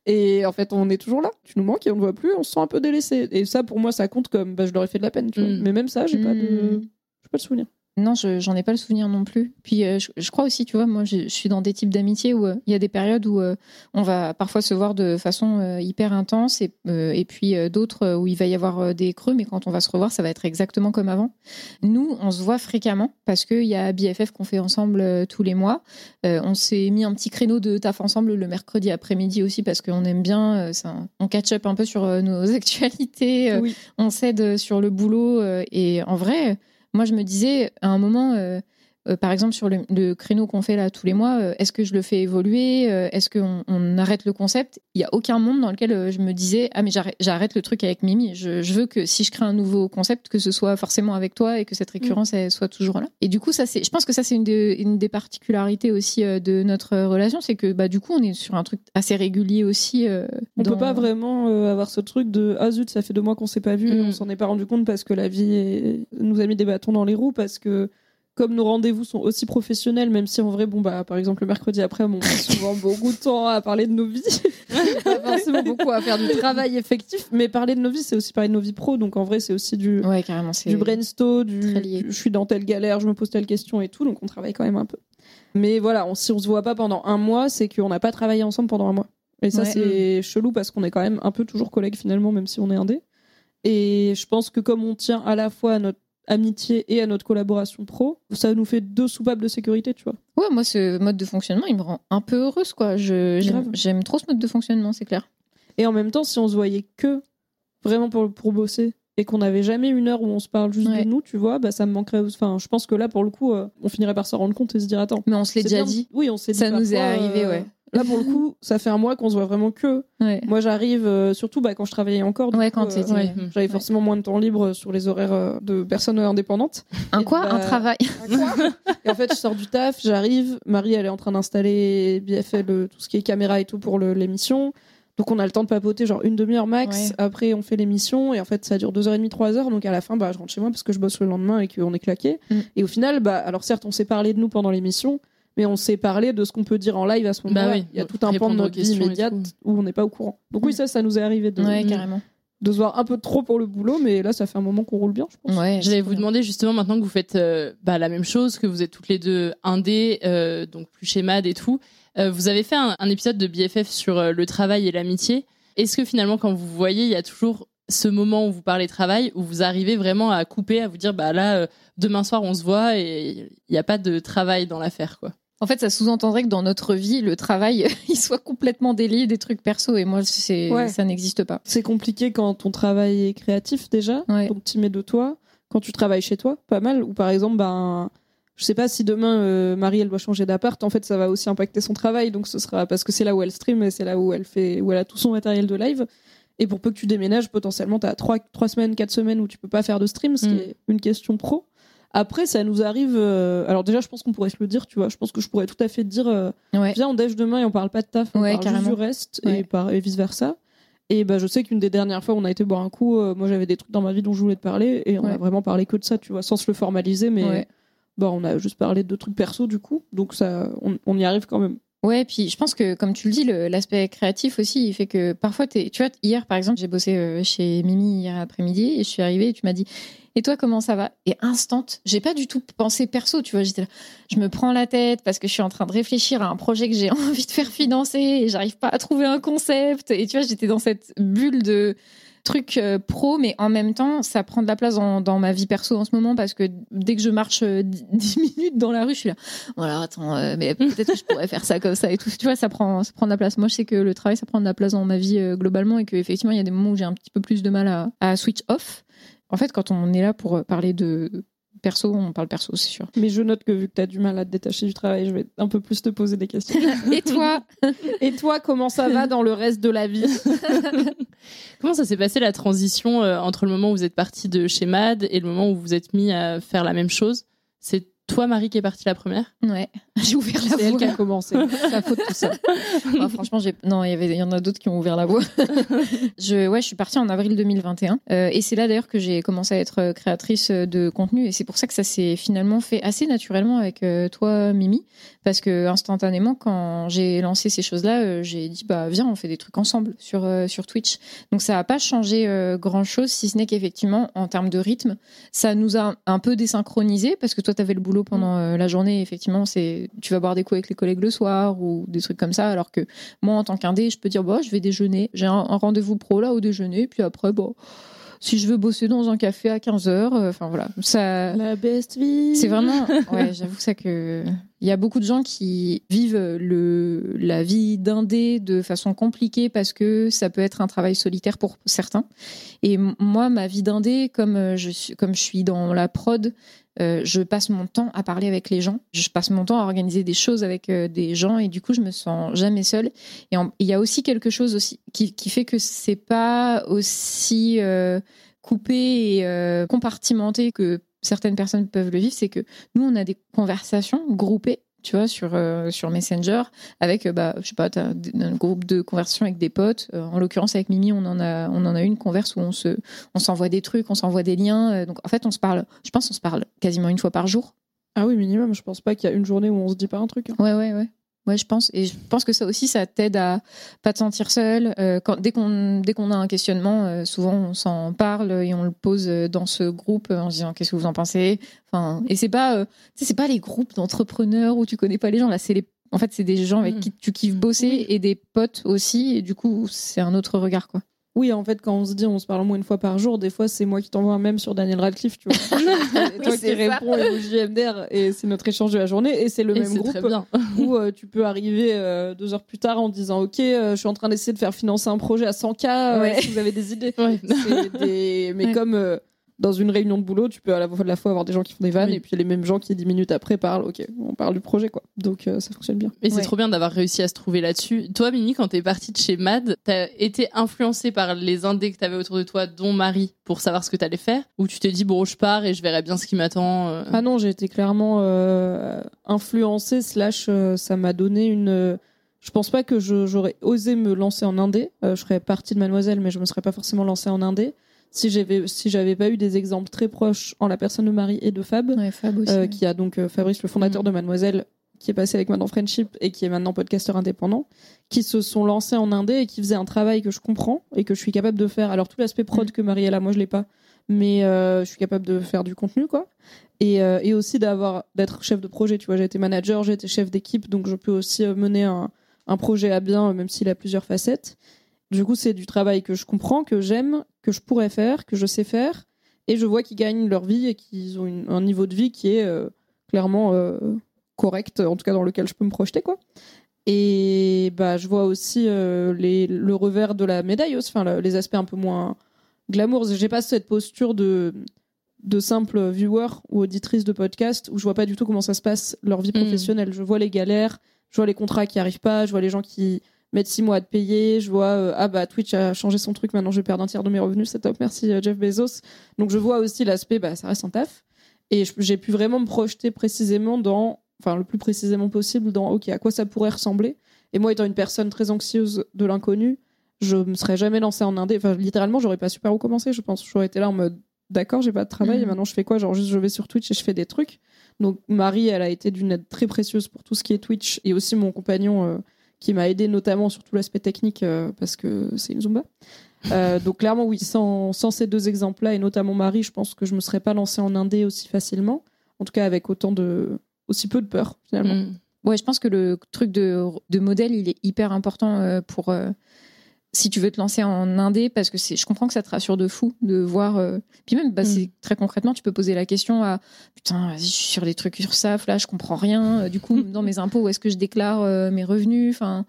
Et en fait, on est toujours là. Tu nous manques et on ne voit plus. On se sent un peu délaissé. Et ça, pour moi, ça compte comme bah, je leur ai fait de la peine. Tu vois. Mm. Mais même ça, j'ai pas de, Mm. j'ai pas de souvenir. Non, je j'en ai pas le souvenir non plus. Puis euh, je, je crois aussi, tu vois, moi je, je suis dans des types d'amitié où euh, il y a des périodes où euh, on va parfois se voir de façon hyper intense et, et puis d'autres où il va y avoir des creux, mais quand on va se revoir, ça va être exactement comme avant. Nous, on se voit fréquemment parce qu'il y a BFF qu'on fait ensemble tous les mois. On s'est mis un petit créneau de taf ensemble le mercredi après-midi aussi parce qu'on aime bien, ça- on catch up un peu sur nos actualités. Oui. on s'aide sur le boulot et en vrai moi je me disais à un moment euh, euh, par exemple sur le, le créneau qu'on fait là tous les mois euh, est-ce que je le fais évoluer Euh, est-ce qu'on on arrête le concept? Il y a aucun monde dans lequel je me disais ah mais j'arrête, j'arrête le truc avec Mimi. Je, je veux que si je crée un nouveau concept que ce soit forcément avec toi et que cette récurrence elle soit toujours là. Et du coup ça c'est je pense que ça c'est une, de- une des particularités aussi de notre relation c'est que bah du coup on est sur un truc assez régulier aussi On dans- peut pas vraiment avoir ce truc de ah zut, ça fait deux mois qu'on s'est pas vu et Mm. on s'en est pas rendu compte parce que la vie est- nous a mis des bâtons dans les roues parce que comme nos rendez-vous sont aussi professionnels, même si en vrai, bon bah par exemple le mercredi après, on passe souvent beaucoup de temps à parler de nos vies, pas forcément beaucoup à faire du travail effectif, mais parler de nos vies, c'est aussi parler de nos vies pro, donc en vrai c'est aussi du ouais carrément c'est du brainstorm, du, très lié. du je suis dans telle galère, je me pose telle question et tout, donc on travaille quand même un peu. Mais voilà, on, si on se voit pas pendant un mois, c'est qu'on n'a pas travaillé ensemble pendant un mois. Et ça, Ouais. c'est chelou parce qu'on est quand même un peu toujours collègues finalement, même si on est indé. Et je pense que comme on tient à la fois à notre amitié et à notre collaboration pro, ça nous fait deux soupapes de sécurité, tu vois. Ouais, moi, ce mode de fonctionnement, il me rend un peu heureuse, quoi. J'aime, trop ce mode de fonctionnement, c'est clair. Et en même temps, si on se voyait que vraiment pour, pour bosser et qu'on n'avait jamais une heure où on se parle juste Ouais. de nous, tu vois, bah ça me manquerait. Enfin, je pense que là, pour le coup, euh, on finirait par se rendre compte et se dire attends. Mais on se l'est déjà bien- dit. Oui, on s'est dit. Ça nous est arrivé, euh, ouais. Là, pour le coup, ça fait un mois qu'on se voit vraiment que. Ouais. Moi, j'arrive, euh, surtout bah, quand je travaillais encore. du Ouais, coup, quand euh, ouais. J'avais forcément moins de temps libre sur les horaires euh, de personnes indépendantes. Un Et quoi? bah- Un travail. Et en fait, je sors du taf, j'arrive. Marie, elle est en train d'installer BFL, euh, tout ce qui est caméra et tout pour l'émission. Donc on a le temps de papoter genre une demi-heure max. Après on fait l'émission et en fait ça dure deux heures et demie, trois heures. Donc à la fin bah je rentre chez moi parce que je bosse le lendemain et qu'on est claqué. Mm. Et au final bah alors certes on s'est parlé de nous pendant l'émission, mais on s'est parlé de ce qu'on peut dire en live à ce moment-là. Bah oui. Il y a tout un pan de notre vie immédiate où on n'est pas au courant. Donc oui ça ça nous est arrivé de, Ouais, carrément. de se voir un peu trop pour le boulot, mais là ça fait un moment qu'on roule bien je pense. Ouais, J'allais vous bien. demander justement maintenant que vous faites euh, bah, la même chose, que vous êtes toutes les deux indées, euh, donc plus chez MAD et tout. euh, vous avez fait un, un épisode de BFF sur euh, le travail et l'amitié. Est-ce que finalement, quand vous voyez, il y a toujours ce moment où vous parlez travail, où vous arrivez vraiment à couper, à vous dire, bah là, euh, demain soir, on se voit et il n'y a pas de travail dans l'affaire, quoi? En fait, ça sous-entendrait que dans notre vie, le travail, il soit complètement délié des trucs perso. Et moi, c'est Ouais. ça n'existe pas. C'est compliqué quand ton travail est créatif déjà, Ouais. donc tu mets de toi. Quand tu travailles chez toi, pas mal. Ou par exemple, ben, je sais pas si demain euh, Marie elle doit changer d'appart, en fait ça va aussi impacter son travail, donc ce sera parce que c'est là où elle stream et c'est là où elle fait, où elle a tout son matériel de live. Et pour peu que tu déménages, potentiellement t'as trois, trois semaines, quatre semaines où tu peux pas faire de stream, ce qui Mm. est une question pro. Après, ça nous arrive. euh, Alors déjà, je pense qu'on pourrait se le dire, tu vois. Je pense que je pourrais tout à fait dire. euh, Ouais. Viens, on déj demain et on parle pas de taf, on Ouais, parle juste du reste Ouais. et, par, et vice versa. Et bah, je sais qu'une des dernières fois où on a été boire un coup, euh, moi j'avais des trucs dans ma vie dont je voulais te parler et on a vraiment parlé que de ça, tu vois, sans se le formaliser, mais bah, on a juste parlé de trucs perso du coup, donc ça, on, on y arrive quand même. Ouais, puis je pense que, comme tu le dis, l'aspect créatif aussi, il fait que parfois, tu vois, hier, par exemple, j'ai bossé euh, chez Mimi hier après-midi et je suis arrivée et tu m'as dit, et toi, comment ça va? Et instant, j'ai pas du tout pensé perso, tu vois, j'étais là, je me prends la tête parce que je suis en train de réfléchir à un projet que j'ai envie de faire financer et j'arrive pas à trouver un concept. Et tu vois, j'étais dans cette bulle de trucs euh, pro, mais en même temps, ça prend de la place dans, dans ma vie perso en ce moment parce que dès que je marche euh, 10 minutes dans la rue, je suis là, voilà, attends, euh, mais peut-être que je pourrais faire ça comme ça et tout. Tu vois, ça prend, ça prend de la place. Moi, je sais que le travail, ça prend de la place dans ma vie euh, globalement et qu'effectivement, il y a des moments où j'ai un petit peu plus de mal à, à switch off. En fait, quand on est là pour euh, parler de perso, on parle perso, c'est sûr. Mais je note que vu que tu as du mal à te détacher du travail, je vais un peu plus te poser des questions. Et toi Et toi, comment ça va dans le reste de la vie? Comment ça s'est passé la transition euh, entre le moment où vous êtes parti de chez MAD et le moment où vous vous êtes mis à faire la même chose? C'est toi, Marie, qui est partie la première? Ouais, j'ai ouvert la C'est elle voie. qui a commencé. La faute tout ça. Franchement, j'ai non, il y avait, il y en a d'autres qui ont ouvert la voie. je, ouais, je suis partie en avril 2021, euh, et c'est là d'ailleurs que j'ai commencé à être créatrice de contenu, et c'est pour ça que ça s'est finalement fait assez naturellement avec euh, toi, Mimi, parce que instantanément, quand j'ai lancé ces choses-là, euh, j'ai dit bah viens, on fait des trucs ensemble sur euh, sur Twitch. Donc ça n'a pas changé grand chose, si ce n'est qu'effectivement, en termes de rythme, ça nous a un peu désynchronisé parce que toi, tu avais le boulot pendant euh, la journée. Effectivement, c'est tu vas boire des coups avec les collègues le soir ou des trucs comme ça. Alors que moi, en tant qu'indé, je peux dire bah, je vais déjeuner. J'ai un, un rendez-vous pro là au déjeuner. Puis après, bon, si je veux bosser dans un café à 15h, enfin voilà. Ça, La best vie. c'est vraiment. Ouais, j'avoue ça que. Il y a beaucoup de gens qui vivent la vie d'indé de façon compliquée parce que ça peut être un travail solitaire pour certains. Et moi, ma vie d'indé, comme euh, comme je suis dans la prod, euh, je passe mon temps à parler avec les gens. Je passe mon temps à organiser des choses avec euh, des gens et du coup, je me sens jamais seule. Et il y a aussi quelque chose aussi qui, fait que c'est pas aussi coupé et compartimenté que certaines personnes peuvent le vivre, c'est que nous, on a des conversations groupées, tu vois, sur, euh, sur Messenger, avec, euh, bah, je sais pas, un groupe de conversation avec des potes. Euh, en l'occurrence, avec Mimi, on en a, on en a une converse où on se, on s'envoie des trucs, on s'envoie des liens. Euh, donc, en fait, on se parle, je pense, on se parle quasiment une fois par jour. Ah oui, minimum. Je pense pas qu'il y a une journée où on se dit pas un truc. hein. Ouais, ouais, ouais. Ouais, je pense. Et je pense que ça aussi, ça t'aide à pas te sentir seul. Euh, quand, dès qu'on dès qu'on a un questionnement, euh, souvent on s'en parle et on le pose euh, dans ce groupe en se disant qu'est-ce que vous en pensez? Enfin, et c'est pas, euh, c'est pas les groupes d'entrepreneurs où tu connais pas les gens. Là, c'est les, en fait, c'est des gens avec Mm. qui tu kiffes bosser et des potes aussi. Et du coup, c'est un autre regard, quoi. Oui, en fait, quand on se dit on se parle au moins une fois par jour, des fois c'est moi qui t'envoie un mème sur Daniel Radcliffe, tu vois. et toi qui réponds emoji MDR et c'est notre échange de la journée et c'est le Et même groupe où euh, tu peux arriver euh, deux heures plus tard en disant ok, euh, je suis en train d'essayer de faire financer un projet à 100K, euh, Ouais. si vous avez des idées. Ouais. C'est des- Mais Ouais. comme dans une réunion de boulot, tu peux à la fois, à la fois avoir des gens qui font des vannes Oui. et puis les mêmes gens qui dix minutes après parlent ok, on parle du projet quoi. Donc euh, ça fonctionne bien. Mais c'est trop bien d'avoir réussi à se trouver là-dessus. Toi, Mimi, quand t'es partie de chez MAD, t'as été influencée par les indés que t'avais autour de toi, dont Marie, pour savoir ce que t'allais faire? Ou tu t'es dit, bon, je pars et je verrai bien ce qui m'attend euh? Ah non, j'ai été clairement euh, influencée, slash, euh, ça m'a donné une, je pense pas que j'aurais osé me lancer en indé. Euh, je serais partie de Mademoiselle, mais je me serais pas forcément lancée en indé. Si j'avais si j'avais pas eu des exemples très proches en la personne de Marie et de Fab, Ouais, Fab aussi. euh, ouais. qui a donc euh, Fabrice, le fondateur Mm. de Mademoiselle, qui est passé avec moi dans Friendship et qui est maintenant podcasteur indépendant, qui se sont lancés en indé et qui faisaient un travail que je comprends et que je suis capable de faire. Alors tout l'aspect Mm. prod que Marie est là, moi je l'ai pas, mais euh, je suis capable de faire du contenu quoi. Et, et aussi d'avoir d'être chef de projet. Tu vois, j'ai été manager, j'ai été chef d'équipe, donc je peux aussi mener un, un projet à bien, même s'il a plusieurs facettes. Du coup, c'est du travail que je comprends, que j'aime, que je pourrais faire, que je sais faire, et je vois qu'ils gagnent leur vie et qu'ils ont une- un niveau de vie qui est euh, clairement euh, correct, en tout cas dans lequel je peux me projeter, quoi. Et bah, je vois aussi euh, les, le revers de la médaille, enfin le- les aspects un peu moins glamour. J'ai pas cette posture de de simple viewer ou auditrice de podcast où je vois pas du tout comment ça se passe leur vie Mm. professionnelle. Je vois les galères, je vois les contrats qui arrivent pas, je vois les gens qui mettent six mois à te payer, je vois euh, ah bah Twitch a changé son truc, maintenant je vais perdre un tiers de mes revenus, c'est top, merci euh, Jeff Bezos. Donc je vois aussi l'aspect bah ça reste un taf et j'ai pu vraiment me projeter précisément dans enfin le plus précisément possible dans OK, à quoi ça pourrait ressembler. Et moi étant une personne très anxieuse de l'inconnu, je me serais jamais lancée en indé, enfin littéralement, j'aurais pas su par où commencer, je pense. J'aurais été là en mode d'accord, j'ai pas de travail, Mhm. et maintenant je fais quoi? Genre juste je vais sur Twitch et je fais des trucs. Donc Marie, elle a été d'une aide très précieuse pour tout ce qui est Twitch et aussi mon compagnon euh, qui m'a aidé notamment sur tout l'aspect technique euh, parce que c'est une Zumba. Euh, donc clairement oui, sans, sans ces deux exemples-là et notamment Marie, je pense que je me serais pas lancée en indé aussi facilement. En tout cas avec autant de aussi peu de peur finalement. Mm. Ouais, je pense que le truc de, de modèle, il est hyper important euh, pour si tu veux te lancer en indé, parce que c'est, je comprends que ça te rassure de fou de voir. euh, Puis même, bah, c'est très concrètement, tu peux poser la question à putain, vas-y, je suis sur des trucs URSAF, là, je comprends rien. Euh, Du coup, dans mes impôts, où est-ce que je déclare euh, mes revenus Enfin,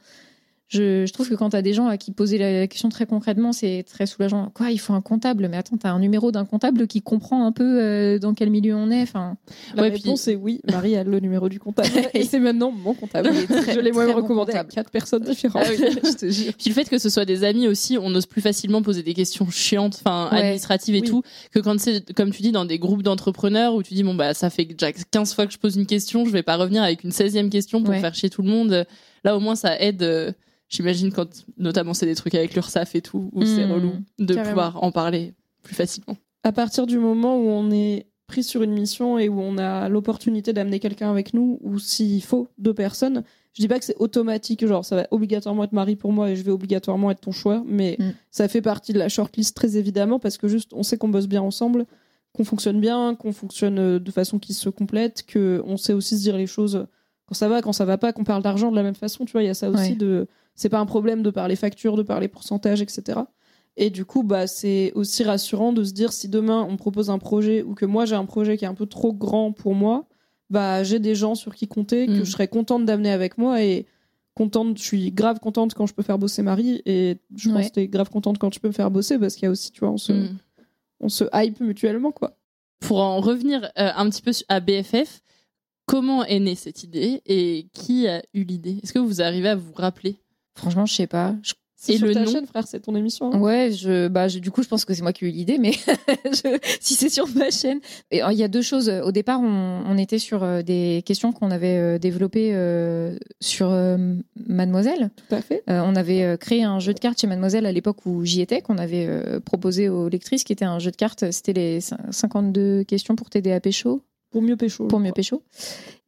je, je trouve que quand tu as des gens à qui poser la question très concrètement, c'est très soulageant. Quoi, il faut un comptable? Mais attends, t'as un numéro d'un comptable qui comprend un peu euh, dans quel milieu on est? Enfin, La Ouais, réponse est oui. Marie a le numéro du comptable et c'est maintenant mon comptable. Très- je l'ai moi-même bon recommandé à quatre personnes différentes. Ah oui, je te jure. Puis le fait que ce soit des amis aussi, on ose plus facilement poser des questions chiantes, enfin Ouais. administratives et Oui. tout, que quand c'est, comme tu dis, dans des groupes d'entrepreneurs où tu dis, bon, bah, ça fait déjà 15 fois que je pose une question, je vais pas revenir avec une 16e question pour Ouais. faire chier tout le monde. Là, au moins, ça aide, euh, j'imagine, quand, notamment, c'est des trucs avec l'URSAF et tout, où c'est Mm. relou de Carrément. pouvoir en parler plus facilement. à partir du moment où on est pris sur une mission et où on a l'opportunité d'amener quelqu'un avec nous, ou s'il faut deux personnes, je dis pas que c'est automatique, genre ça va obligatoirement être Marie pour moi et je vais obligatoirement être ton choix, mais Mm. ça fait partie de la shortlist très évidemment parce que juste on sait qu'on bosse bien ensemble, qu'on fonctionne bien, qu'on fonctionne euh, de façon qui se complète, que on sait aussi se dire les choses quand ça va, quand ça va pas, qu'on parle d'argent de la même façon, tu vois, il y a ça aussi Ouais. de c'est pas un problème de parler facture, de parler pourcentage, etc. Et du coup, bah, c'est aussi rassurant de se dire si demain on me propose un projet ou que moi j'ai un projet qui est un peu trop grand pour moi, bah, j'ai des gens sur qui compter que Mm. je serais contente d'amener avec moi et contente, je suis grave contente quand je peux faire bosser Marie et je pense Ouais. que t'es grave contente quand tu peux me faire bosser parce qu'il y a aussi, tu vois, on se, Mm. on se hype mutuellement, quoi. Pour en revenir euh, un petit peu à BFF, comment est née cette idée et qui a eu l'idée? Est-ce que vous arrivez à vous rappeler? Franchement, je sais pas. Je- C'est sur le ta nom? chaîne, frère, c'est ton émission. hein. Ouais, je, bah, je- du coup, je pense que c'est moi qui ai eu l'idée, mais je- si c'est sur ma chaîne. Et, euh, Il y a deux choses. Au départ, on, on était sur euh, des questions qu'on avait euh, développées euh, sur euh, Mademoiselle. Tout à fait. Euh, on avait euh, créé un jeu de cartes chez Mademoiselle à l'époque où j'y étais, qu'on avait euh, proposé aux lectrices, qui était un jeu de cartes. C'était les cin- 52 questions pour t'aider à pécho. Pour mieux pécho. Pour mieux pécho.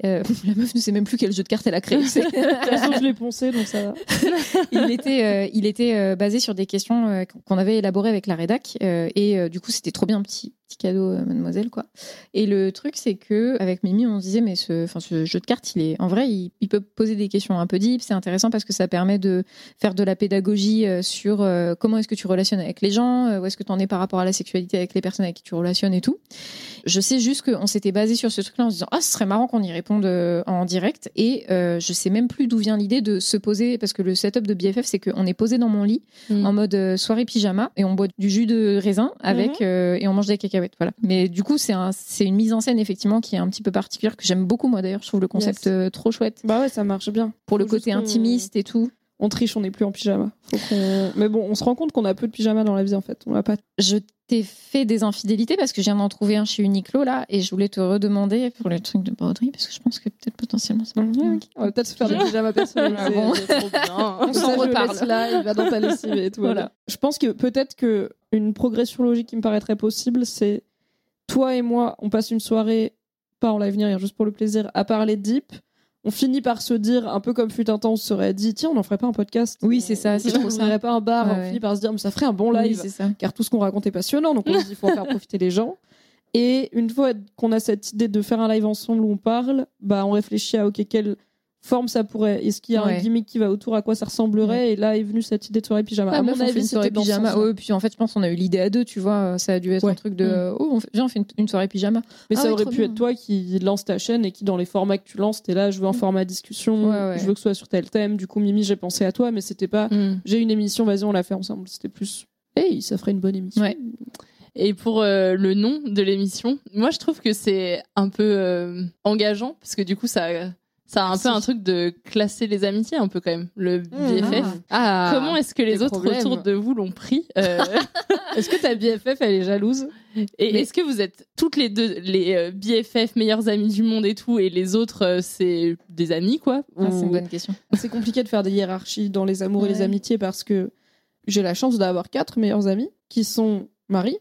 Euh, la meuf ne sait même plus quel jeu de cartes elle a créé. De toute façon, je l'ai poncé, donc ça va. il était, euh, il était euh, basé sur des questions qu'on avait élaborées avec la rédac et du coup c'était trop bien petit petit cadeau euh, mademoiselle quoi. Et le truc c'est que avec Mimi on se disait mais ce enfin ce jeu de cartes il est en vrai il, il peut poser des questions un peu deep, c'est intéressant parce que ça permet de faire de la pédagogie euh, sur euh, comment est-ce que tu relationnes avec les gens, où est-ce que tu en es par rapport à la sexualité avec les personnes avec qui tu relationnes et tout. Je sais juste qu'on s'était basé sur ce truc-là en se disant ah ce serait marrant qu'on y réponde en direct et euh, je sais même plus d'où vient l'idée de se poser parce que le setup de BFF c'est qu'on est posé dans mon lit Mm. en mode soirée pyjama et on boit du jus de raisin avec euh, et on mange des cacahuètes voilà. Mais du coup c'est un, c'est une mise en scène effectivement qui est un petit peu particulière que j'aime beaucoup moi d'ailleurs je trouve le concept Yes. euh, trop chouette Bah ouais, ça marche bien. pour le côté intimiste et tout. On triche, on n'est plus en pyjama. Faut Mais bon, on se rend compte qu'on a peu de pyjama dans la vie en fait. On l'a pas. Je t'ai fait des infidélités parce que je viens d'en trouver un chez Uniqlo là et je voulais te redemander pour le truc de broderie parce que je pense que peut-être potentiellement ça peut On va peut-être se faire des pyjamas personnalisés. Ah bon. On s'en reparle. là, il va dans ta lessive et tout. Voilà. Voilà. Je pense que peut-être que une progression logique qui me paraîtrait possible, c'est toi et moi, on passe une soirée, pas en live ni rien, juste pour le plaisir, à parler de Deep. On finit par se dire, un peu comme fut un temps, on se serait dit, tiens, on n'en ferait pas un podcast. Oui, c'est ça, c'est on n'ouvrirait pas un bar, Ouais, on ouais. finit par se dire, mais ça ferait un bon Oui, live. c'est ça. car tout ce qu'on raconte est passionnant, donc on se dit, il faut en faire profiter les gens. Et une fois qu'on a cette idée de faire un live ensemble où on parle, bah on réfléchit à ok quelle forme ça pourrait, est-ce qu'il y a un gimmick qui va autour, à quoi ça ressemblerait, et là est venue cette idée de soirée pyjama. Ah, à mon avis, une soirée c'était pyjama. Ouais, puis en fait, je pense qu'on a eu l'idée à deux, tu vois. Ça a dû être un truc de Mm. oh, on fait- viens, on fait une, une soirée pyjama. Mais Ah ça aurait pu bien. être toi qui lance ta chaîne et qui, dans les formats que tu lances, t'es là, je veux un format discussion, Ouais, ouais. je veux que ce soit sur tel thème. Du coup, Mimi, j'ai pensé à toi, mais c'était pas, j'ai une émission, vas-y, on la fait ensemble. C'était plus, hey, ça ferait une bonne émission. Ouais. Et pour euh, le nom de l'émission, moi je trouve que c'est un peu euh, engageant parce que du coup ça ça a un peu un truc de classer les amitiés un peu quand même le BFF. Ah. Comment est-ce que les autres problèmes. autour de vous l'ont pris Euh, Est-ce que ta BFF, elle est jalouse? Et Mais- est-ce que vous êtes toutes les deux les euh, BFF meilleures amies du monde et tout et les autres euh, c'est des amis quoi? Ah, c'est une bonne question. C'est compliqué de faire des hiérarchies dans les amours et les amitiés parce que j'ai la chance d'avoir quatre meilleurs amis qui sont Marie,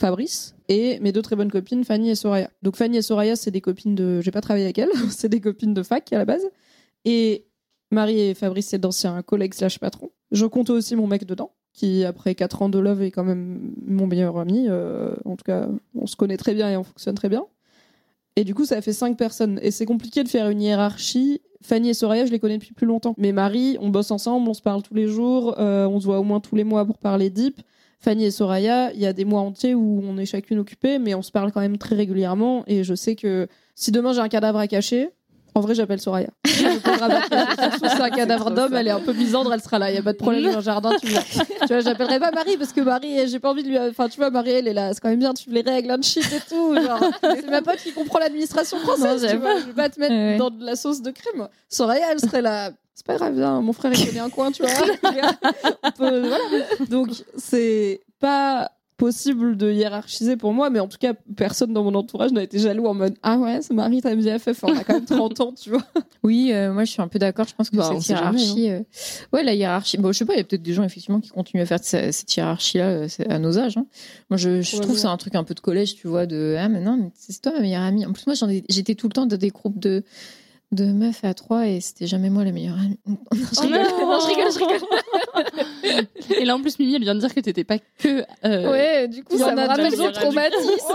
Fabrice et mes deux très bonnes copines Fanny et Soraya. Donc Fanny et Soraya, c'est des copines de. J'ai pas travaillé avec elles, c'est des copines de fac à la base. Et Marie et Fabrice, c'est d'anciens collègues slash patrons. Je compte aussi mon mec dedans, qui après quatre ans de love est quand même mon meilleur ami. Euh, en tout cas, on se connaît très bien et on fonctionne très bien. Et du coup, ça fait cinq personnes. Et c'est compliqué de faire une hiérarchie. Fanny et Soraya, je les connais depuis plus longtemps. Mais Marie, on bosse ensemble, on se parle tous les jours, euh, on se voit au moins tous les mois pour parler deep. Fanny et Soraya, il y a des mois entiers où on est chacune occupée, mais on se parle quand même très régulièrement. Et je sais que si demain j'ai un cadavre à cacher, en vrai, j'appelle Soraya. C'est un cadavre d'homme, elle est un peu misandre, elle sera là. Il y a pas de problème dans le jardin, tu vois. tu vois, j'appellerai pas Marie parce que Marie, j'ai pas envie de lui. Enfin, tu vois, Marie, elle est là. C'est quand même bien, tu les règles, un shit et tout. C'est ma pote qui comprend l'administration française. Non, tu vois. Je vais pas te mettre ouais. dans de la sauce de crème. Soraya, elle serait là. C'est pas grave, viens, mon frère, il connaît un coin, tu vois. On peut- voilà. Donc, c'est pas possible de hiérarchiser pour moi, mais en tout cas, personne dans mon entourage n'a été jaloux en mode Ah ouais, c'est Marie, t'as BFF, on a quand même 30 ans, tu vois. Oui, euh, moi je suis un peu d'accord. Je pense que Bah, cette sait jamais, hiérarchie, euh, ouais, la hiérarchie. Bon, je sais pas, il y a peut-être des gens effectivement qui continuent à faire ce- cette hiérarchie-là euh, à nos âges. hein. Moi, je, je trouve que c'est un truc un peu de collège, tu vois, de ah mais non, mais c'est toi ma meilleure amie. En plus, moi, j'étais tout le temps dans des groupes de de meufs à trois et c'était jamais moi la meilleure amie. Non, je rigole, non, je rigole, je rigole. Et là en plus Mimi elle vient de dire que t'étais pas que euh, Ouais, du coup, il y ça me a rappelle mon traumatisme.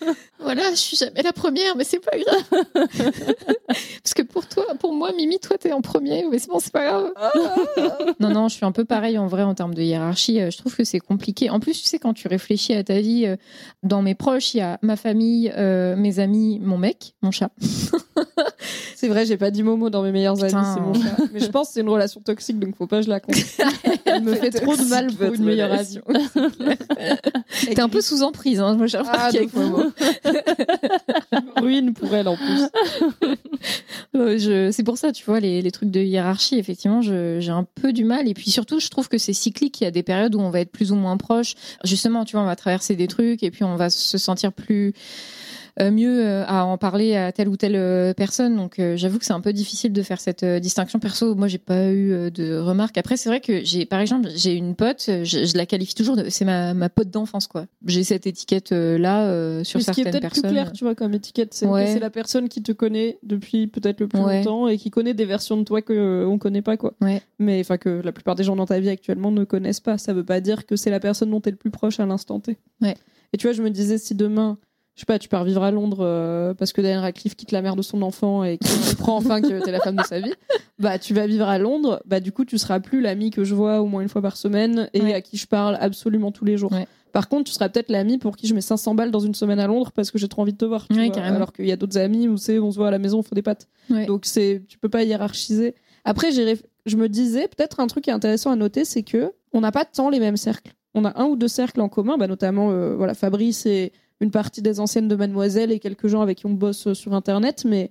voilà, je suis jamais la première, mais c'est pas grave. Parce que pour toi, pour moi, Mimi, toi, t'es en premier, mais c'est bon, c'est pas grave. non, non, je suis un peu pareil en vrai en termes de hiérarchie. Euh, Je trouve que c'est compliqué. En plus, tu sais, quand tu réfléchis à ta vie, euh, dans mes proches, il y a ma famille, euh, mes amis, mon mec, mon chat. C'est vrai, j'ai pas dit Momo dans mes meilleurs amis, c'est mon chat. Mais je pense que c'est une relation toxique, donc faut pas que je la compte. Elle me fait trop de mal pour votre une meilleure amie. relation. T'es un peu sous emprise, hein, moi j'ai Ah, remarqué avec Momo. Ruine pour elle en plus. Je- C'est pour ça, tu vois, les, les trucs de hiérarchie, effectivement, je- j'ai un peu du mal. Et puis surtout, je trouve que c'est cyclique. Il y a des périodes où on va être plus ou moins proche. Justement, tu vois, on va traverser des trucs et puis on va se sentir plus mieux euh, à en parler à telle ou telle euh, personne. Donc, euh, j'avoue que c'est un peu difficile de faire cette euh, distinction. Perso, moi, j'ai pas eu euh, de remarques. Après, c'est vrai que j'ai, par exemple, j'ai une pote, euh, je, je la qualifie toujours de, c'est ma, ma pote d'enfance, quoi. J'ai cette étiquette euh, là euh, sur Mais ce qui est certaines peut-être plus personnes. clair, tu vois, comme étiquette, c'est Ouais. la personne qui te connaît depuis peut-être le plus Ouais. longtemps et qui connaît des versions de toi que euh, on connaît pas, quoi. Ouais. Mais enfin que la plupart des gens dans ta vie actuellement ne connaissent pas. Ça veut pas dire que c'est la personne dont tu es le plus proche à l'instant T. Ouais. Et tu vois, je me disais si demain, je sais pas, tu pars vivre à Londres euh, parce que Daniel Radcliffe quitte la mère de son enfant et qu'il comprend enfin que t'es la femme de sa vie, bah tu vas vivre à Londres, bah du coup tu seras plus l'ami que je vois au moins une fois par semaine et Ouais. à qui je parle absolument tous les jours. Ouais. Par contre, tu seras peut-être l'ami pour qui je mets 500 balles dans une semaine à Londres parce que j'ai trop envie de te voir. tu Ouais, vois. carrément. Alors qu'il y a d'autres amis où c'est on se voit à la maison, on fait des pâtes. Donc c'est tu peux pas hiérarchiser. Après, réf- je me disais peut-être un truc qui est intéressant à noter, c'est que on n'a pas tant les mêmes cercles. On a un ou deux cercles en commun, bah, notamment euh, voilà Fabrice et une partie des anciennes de Mademoiselle et quelques gens avec qui on bosse euh, sur Internet, mais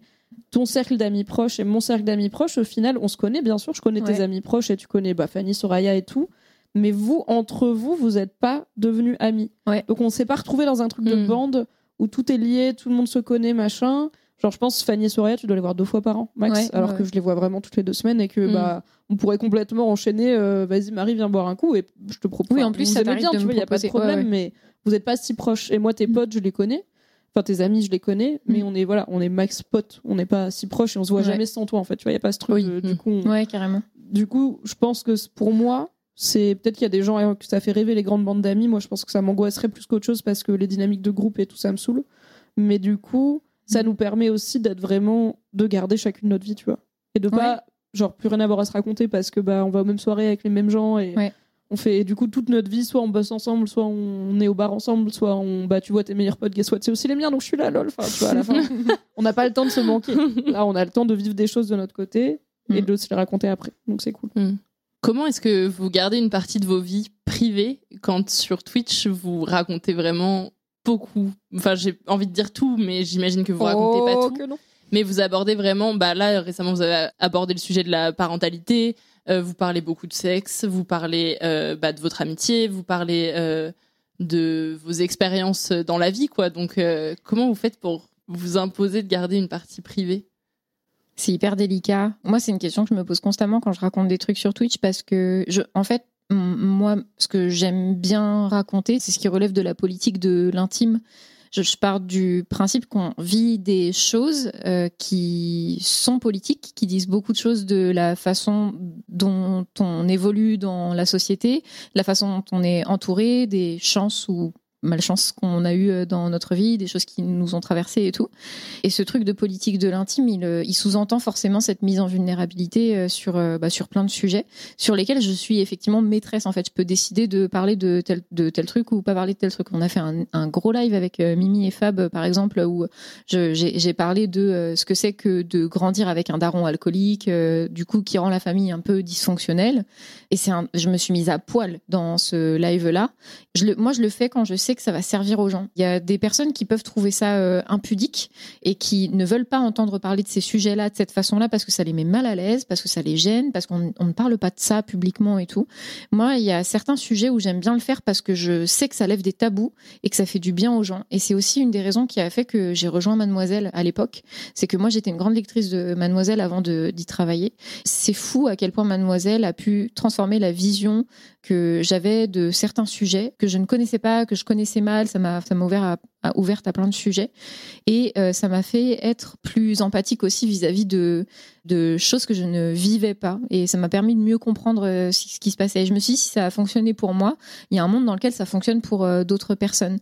ton cercle d'amis proches et mon cercle d'amis proches, au final, on se connaît, bien sûr. Je connais tes amis proches et tu connais bah, Fanny, Soraya et tout. Mais vous, entre vous, vous n'êtes pas devenus amis. Donc on s'est pas retrouvé dans un truc de Mm. bande où tout est lié, tout le monde se connaît, machin. Genre, je pense Fanny et Soraya, tu dois les voir deux fois par an, max. Ouais, alors ouais. que je les vois vraiment toutes les deux semaines et que Mm. bah, on pourrait complètement enchaîner. euh, Vas-y, Marie, viens boire un coup et je te propose. Oui, en plus, ça bien, de tu vois, il n'y a pas de problème, ouais. mais vous n'êtes pas si proches. Et moi, tes potes, je les connais. Enfin, tes amis, je les connais, mais on est voilà, on est max potes. On n'est pas si proches et on se voit Mm. Ouais. jamais sans toi, en fait. Tu vois, il y a pas ce truc. de- du coup, on- Ouais, carrément. du coup, je pense que pour moi, c'est peut-être qu'il y a des gens euh, que ça fait rêver les grandes bandes d'amis. Moi, je pense que ça m'angoisserait plus qu'autre chose parce que les dynamiques de groupe et tout ça me saoule. Mais du coup, ça nous permet aussi d'être vraiment de garder chacune notre vie, tu vois, et de pas genre plus rien avoir à se raconter parce que bah on va aux mêmes soirées avec les mêmes gens et on fait du coup toute notre vie soit on bosse ensemble, soit on est au bar ensemble, soit on bah tu vois tes meilleurs potes, guess what, c'est aussi les miens donc je suis là lol. Enfin, tu vois, à la fin, on n'a pas le temps de se manquer. Là, on a le temps de vivre des choses de notre côté et de se les raconter après. Donc c'est cool. Comment est-ce que vous gardez une partie de vos vies privées quand sur Twitch vous racontez vraiment beaucoup? Enfin, j'ai envie de dire tout, mais j'imagine que vous racontez pas Oh, tout. que non. Mais vous abordez vraiment, bah là récemment vous avez abordé le sujet de la parentalité, vous parlez beaucoup de sexe, vous parlez euh, bah, de votre amitié, vous parlez euh, de vos expériences dans la vie, quoi. Donc euh, comment vous faites pour vous imposer de garder une partie privée? C'est hyper délicat. Moi, c'est une question que je me pose constamment quand je raconte des trucs sur Twitch parce que, en fait, moi, ce que j'aime bien raconter, c'est ce qui relève de la politique de l'intime. Je, je pars du principe qu'on vit des choses euh, qui sont politiques, qui disent beaucoup de choses de la façon dont on évolue dans la société, la façon dont on est entouré, des chances ou malchance qu'on a eu dans notre vie, des choses qui nous ont traversées et tout. Et ce truc de politique de l'intime, il, euh, sous-entend forcément cette mise en vulnérabilité euh, sur, euh, bah, sur plein de sujets sur lesquels je suis effectivement maîtresse. En fait, je peux décider de parler de tel, de tel truc ou pas parler de tel truc. On a fait un, un gros live avec euh, Mimi et Fab, euh, par exemple, où j'ai parlé de euh, ce que c'est que de grandir avec un daron alcoolique, euh, du coup, qui rend la famille un peu dysfonctionnelle. Et c'est je me suis mise à poil dans ce live-là. Moi, je le fais quand je sais que ça va servir aux gens. Il y a des personnes qui peuvent trouver ça euh, impudique et qui ne veulent pas entendre parler de ces sujets-là de cette façon-là parce que ça les met mal à l'aise, parce que ça les gêne, parce qu'on on ne parle pas de ça publiquement et tout. Moi, il y a certains sujets où j'aime bien le faire parce que je sais que ça lève des tabous et que ça fait du bien aux gens. Et c'est aussi une des raisons qui a fait que j'ai rejoint Mademoiselle à l'époque. C'est que moi, j'étais une grande lectrice de Mademoiselle avant d'y travailler. C'est fou à quel point Mademoiselle a pu transformer la vision que j'avais de certains sujets que je ne connaissais pas, que je connaissais mal. Ça m'a ouvert à- ouverte à plein de sujets et euh, ça m'a fait être plus empathique aussi vis-à-vis de de choses que je ne vivais pas et ça m'a permis de mieux comprendre euh, ce qui se passait. Et je me suis dit si ça a fonctionné pour moi, il y a un monde dans lequel ça fonctionne pour euh, d'autres personnes.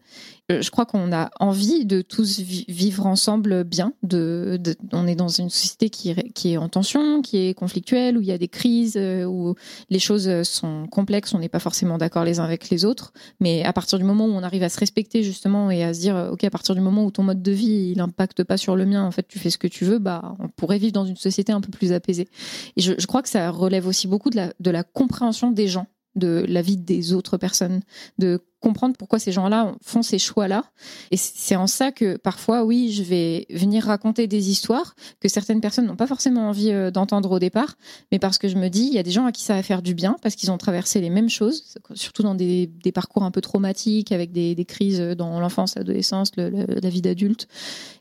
Je crois qu'on a envie de tous vi- vivre ensemble bien. De, on est dans une société qui, qui est en tension, qui est conflictuelle, où il y a des crises, où les choses sont complexes, on n'est pas forcément d'accord les uns avec les autres. Mais à partir du moment où on arrive à se respecter justement et à se dire, euh, ok, à partir du moment où ton mode de vie il pas sur le mien, en fait, tu fais ce que tu veux, bah, on pourrait vivre dans une société un peu plus apaisée. Et je, je crois que ça relève aussi beaucoup de la, de la compréhension des gens de la vie des autres personnes, de comprendre pourquoi ces gens-là font ces choix-là. Et c'est en ça que parfois, oui, je vais venir raconter des histoires que certaines personnes n'ont pas forcément envie euh, d'entendre au départ, mais parce que je me dis, il y a des gens à qui ça va faire du bien, parce qu'ils ont traversé les mêmes choses, surtout dans des, des parcours un peu traumatiques, avec des, des crises dans l'enfance, l'adolescence, le- le- la vie d'adulte,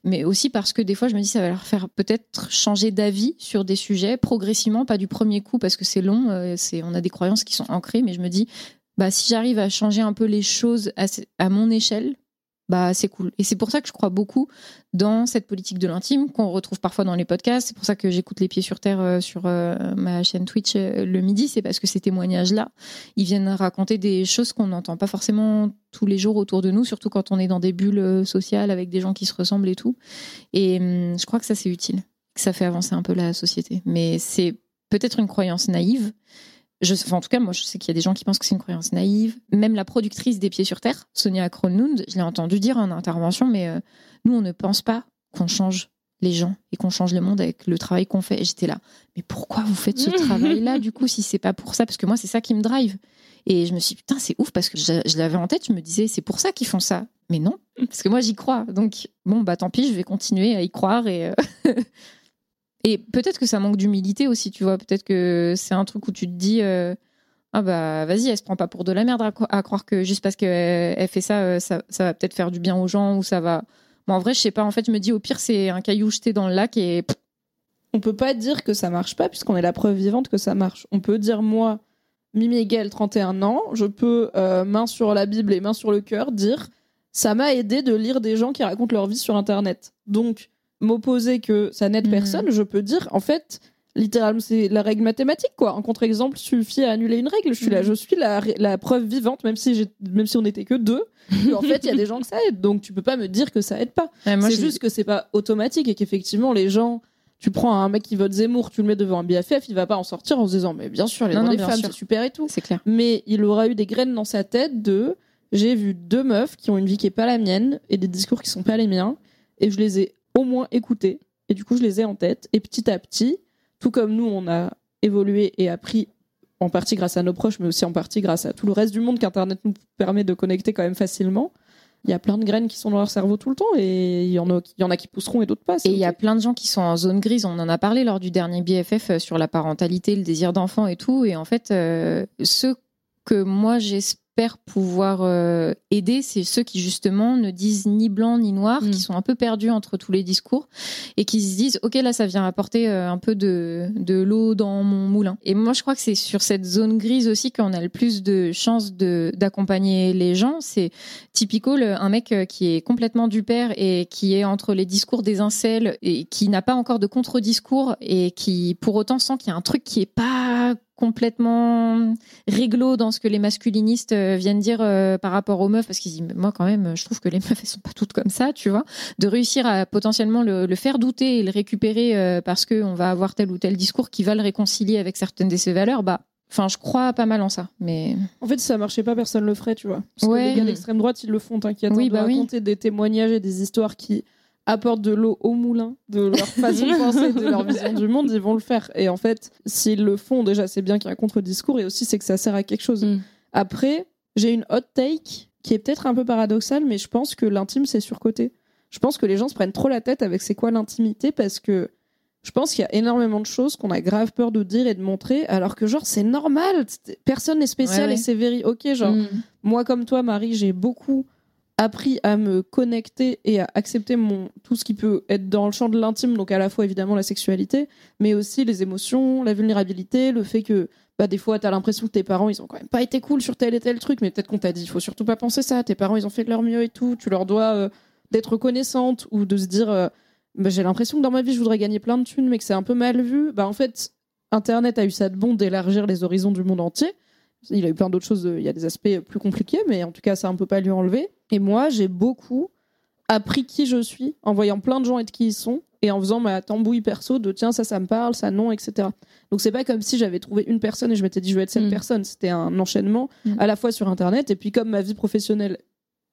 mais aussi parce que des fois, je me dis, ça va leur faire peut-être changer d'avis sur des sujets progressivement, pas du premier coup, parce que c'est long, euh, on a des croyances qui sont ancrées, mais je me dis, bah, si j'arrive à changer un peu les choses à, mon échelle, bah, c'est cool. Et c'est pour ça que je crois beaucoup dans cette politique de l'intime qu'on retrouve parfois dans les podcasts. C'est pour ça que j'écoute les pieds sur terre euh, sur euh, ma chaîne Twitch euh, le midi. C'est parce que ces témoignages-là, ils viennent raconter des choses qu'on n'entend pas forcément tous les jours autour de nous, surtout quand on est dans des bulles sociales avec des gens qui se ressemblent et tout. Et hum, je crois que ça, c'est utile, que ça fait avancer un peu la société. Mais c'est peut-être une croyance naïve. Je, enfin, en tout cas, moi, je sais qu'il y a des gens qui pensent que c'est une croyance naïve. Même la productrice des Pieds sur Terre, Sonia Kronlund, je l'ai entendu dire en intervention, mais euh, nous, on ne pense pas qu'on change les gens et qu'on change le monde avec le travail qu'on fait. J'étais là, mais pourquoi vous faites ce travail-là du coup si c'est pas pour ça? Parce que moi, c'est ça qui me drive. Et je me suis dit, putain, c'est ouf parce que je, je l'avais en tête, je me disais, c'est pour ça qu'ils font ça. Mais non, parce que moi, j'y crois. Donc, bon, bah tant pis, je vais continuer à y croire. Et, euh, et peut-être que ça manque d'humilité aussi, tu vois. Peut-être que c'est un truc où tu te dis, euh, ah bah vas-y, elle se prend pas pour de la merde à, cro- à croire que juste parce qu'elle elle fait ça, euh, ça, ça va peut-être faire du bien aux gens ou ça va. Bon, en vrai, je sais pas. En fait, je me dis, au pire, c'est un caillou jeté dans le lac et On peut pas dire que ça marche pas puisqu'on est la preuve vivante que ça marche. On peut dire moi, Mimi Hegel, 31 ans, je peux euh, main sur la Bible et main sur le cœur dire ça m'a aidé de lire des gens qui racontent leur vie sur internet. Donc m'opposer que ça n'aide Mhm. personne, je peux dire en fait littéralement c'est la règle mathématique quoi. Un contre-exemple suffit à annuler une règle. Je suis là, Mhm. je suis la, la preuve vivante même si même si on n'était que deux. que, en fait, il y a des gens que ça aide. Donc tu peux pas me dire que ça aide pas. ouais, C'est juste que c'est pas automatique et qu'effectivement les gens, tu prends un mec qui vote Zemmour, tu le mets devant un BFF, il va pas en sortir en se disant mais bien sûr les Non, droits non, des bien femmes c'est super et tout. c'est clair. Mais il aura eu des graines dans sa tête de j'ai vu deux meufs qui ont une vie qui est pas la mienne et des discours qui sont pas les miens et je les ai au moins écoutés et du coup je les ai en tête et petit à petit, tout comme nous on a évolué et appris en partie grâce à nos proches mais aussi en partie grâce à tout le reste du monde qu'internet nous permet de connecter quand même facilement. Il y a plein de graines qui sont dans leur cerveau tout le temps et il y en a, il y en a qui pousseront et d'autres pas. Et il y a plein de gens qui sont en zone grise. On en a parlé lors du dernier BFF euh, sur la parentalité, le désir d'enfant et tout. Et en fait, euh, ceux que moi j'espère pouvoir euh, aider, c'est ceux qui justement ne disent ni blanc ni noir, Mm. qui sont un peu perdus entre tous les discours et qui se disent ok là ça vient apporter euh, un peu de, de l'eau dans mon moulin. Et moi je crois que c'est sur cette zone grise aussi qu'on a le plus de chances de d'accompagner les gens. C'est typico le- un mec euh, qui est complètement du père et qui est entre les discours des incels et qui n'a pas encore de contre-discours et qui pour autant sent qu'il y a un truc qui est pas complètement réglo dans ce que les masculinistes euh, viennent dire euh, par rapport aux meufs parce qu'ils disent moi quand même je trouve que les meufs elles sont pas toutes comme ça tu vois de réussir à potentiellement le, le faire douter et le récupérer euh, parce que on va avoir tel ou tel discours qui va le réconcilier avec certaines de ses valeurs bah enfin je crois pas mal en ça mais En fait, si ça marchait pas, personne le ferait, tu vois. Parce Ouais. que les gars d'extrême droite, ils le font, t'inquiète. Oui, de bah raconter des témoignages et des histoires qui apportent de l'eau au moulin de leur façon de penser, de leur vision du monde, ils vont le faire. Et en fait, s'ils le font, déjà, c'est bien qu'il y ait un contre-discours et aussi, c'est que ça sert à quelque chose. Mm. Après, j'ai une hot take qui est peut-être un peu paradoxale, mais je pense que l'intime, c'est surcoté. Je pense que les gens se prennent trop la tête avec c'est quoi l'intimité parce que je pense qu'il y a énormément de choses qu'on a grave peur de dire et de montrer, alors que genre c'est normal, personne n'est spécial Ouais, ouais. et c'est very ok. Genre Mm. moi comme toi Marie, j'ai beaucoup appris à me connecter et à accepter mon tout ce qui peut être dans le champ de l'intime, donc à la fois évidemment la sexualité, mais aussi les émotions, la vulnérabilité, le fait que bah des fois t'as l'impression que tes parents ils ont quand même pas été cool sur tel et tel truc, mais peut-être qu'on t'a dit il faut surtout pas penser ça, tes parents ils ont fait de leur mieux et tout, tu leur dois euh, d'être reconnaissante ou de se dire euh, bah, j'ai l'impression que dans ma vie je voudrais gagner plein de thunes mais que c'est un peu mal vu, bah en fait Internet a eu ça de bon d'élargir les horizons du monde entier. Il a eu plein d'autres choses, euh, il y a des aspects plus compliqués, mais en tout cas, ça, on peut pas lui enlever. Et moi, j'ai beaucoup appris qui je suis en voyant plein de gens être qui ils sont et en faisant ma tambouille perso de tiens, ça, ça me parle, ça, non, etc. Donc, c'est pas comme si j'avais trouvé une personne et je m'étais dit je vais être cette Mm. personne. C'était un enchaînement Mm. à la fois sur Internet et puis comme ma vie professionnelle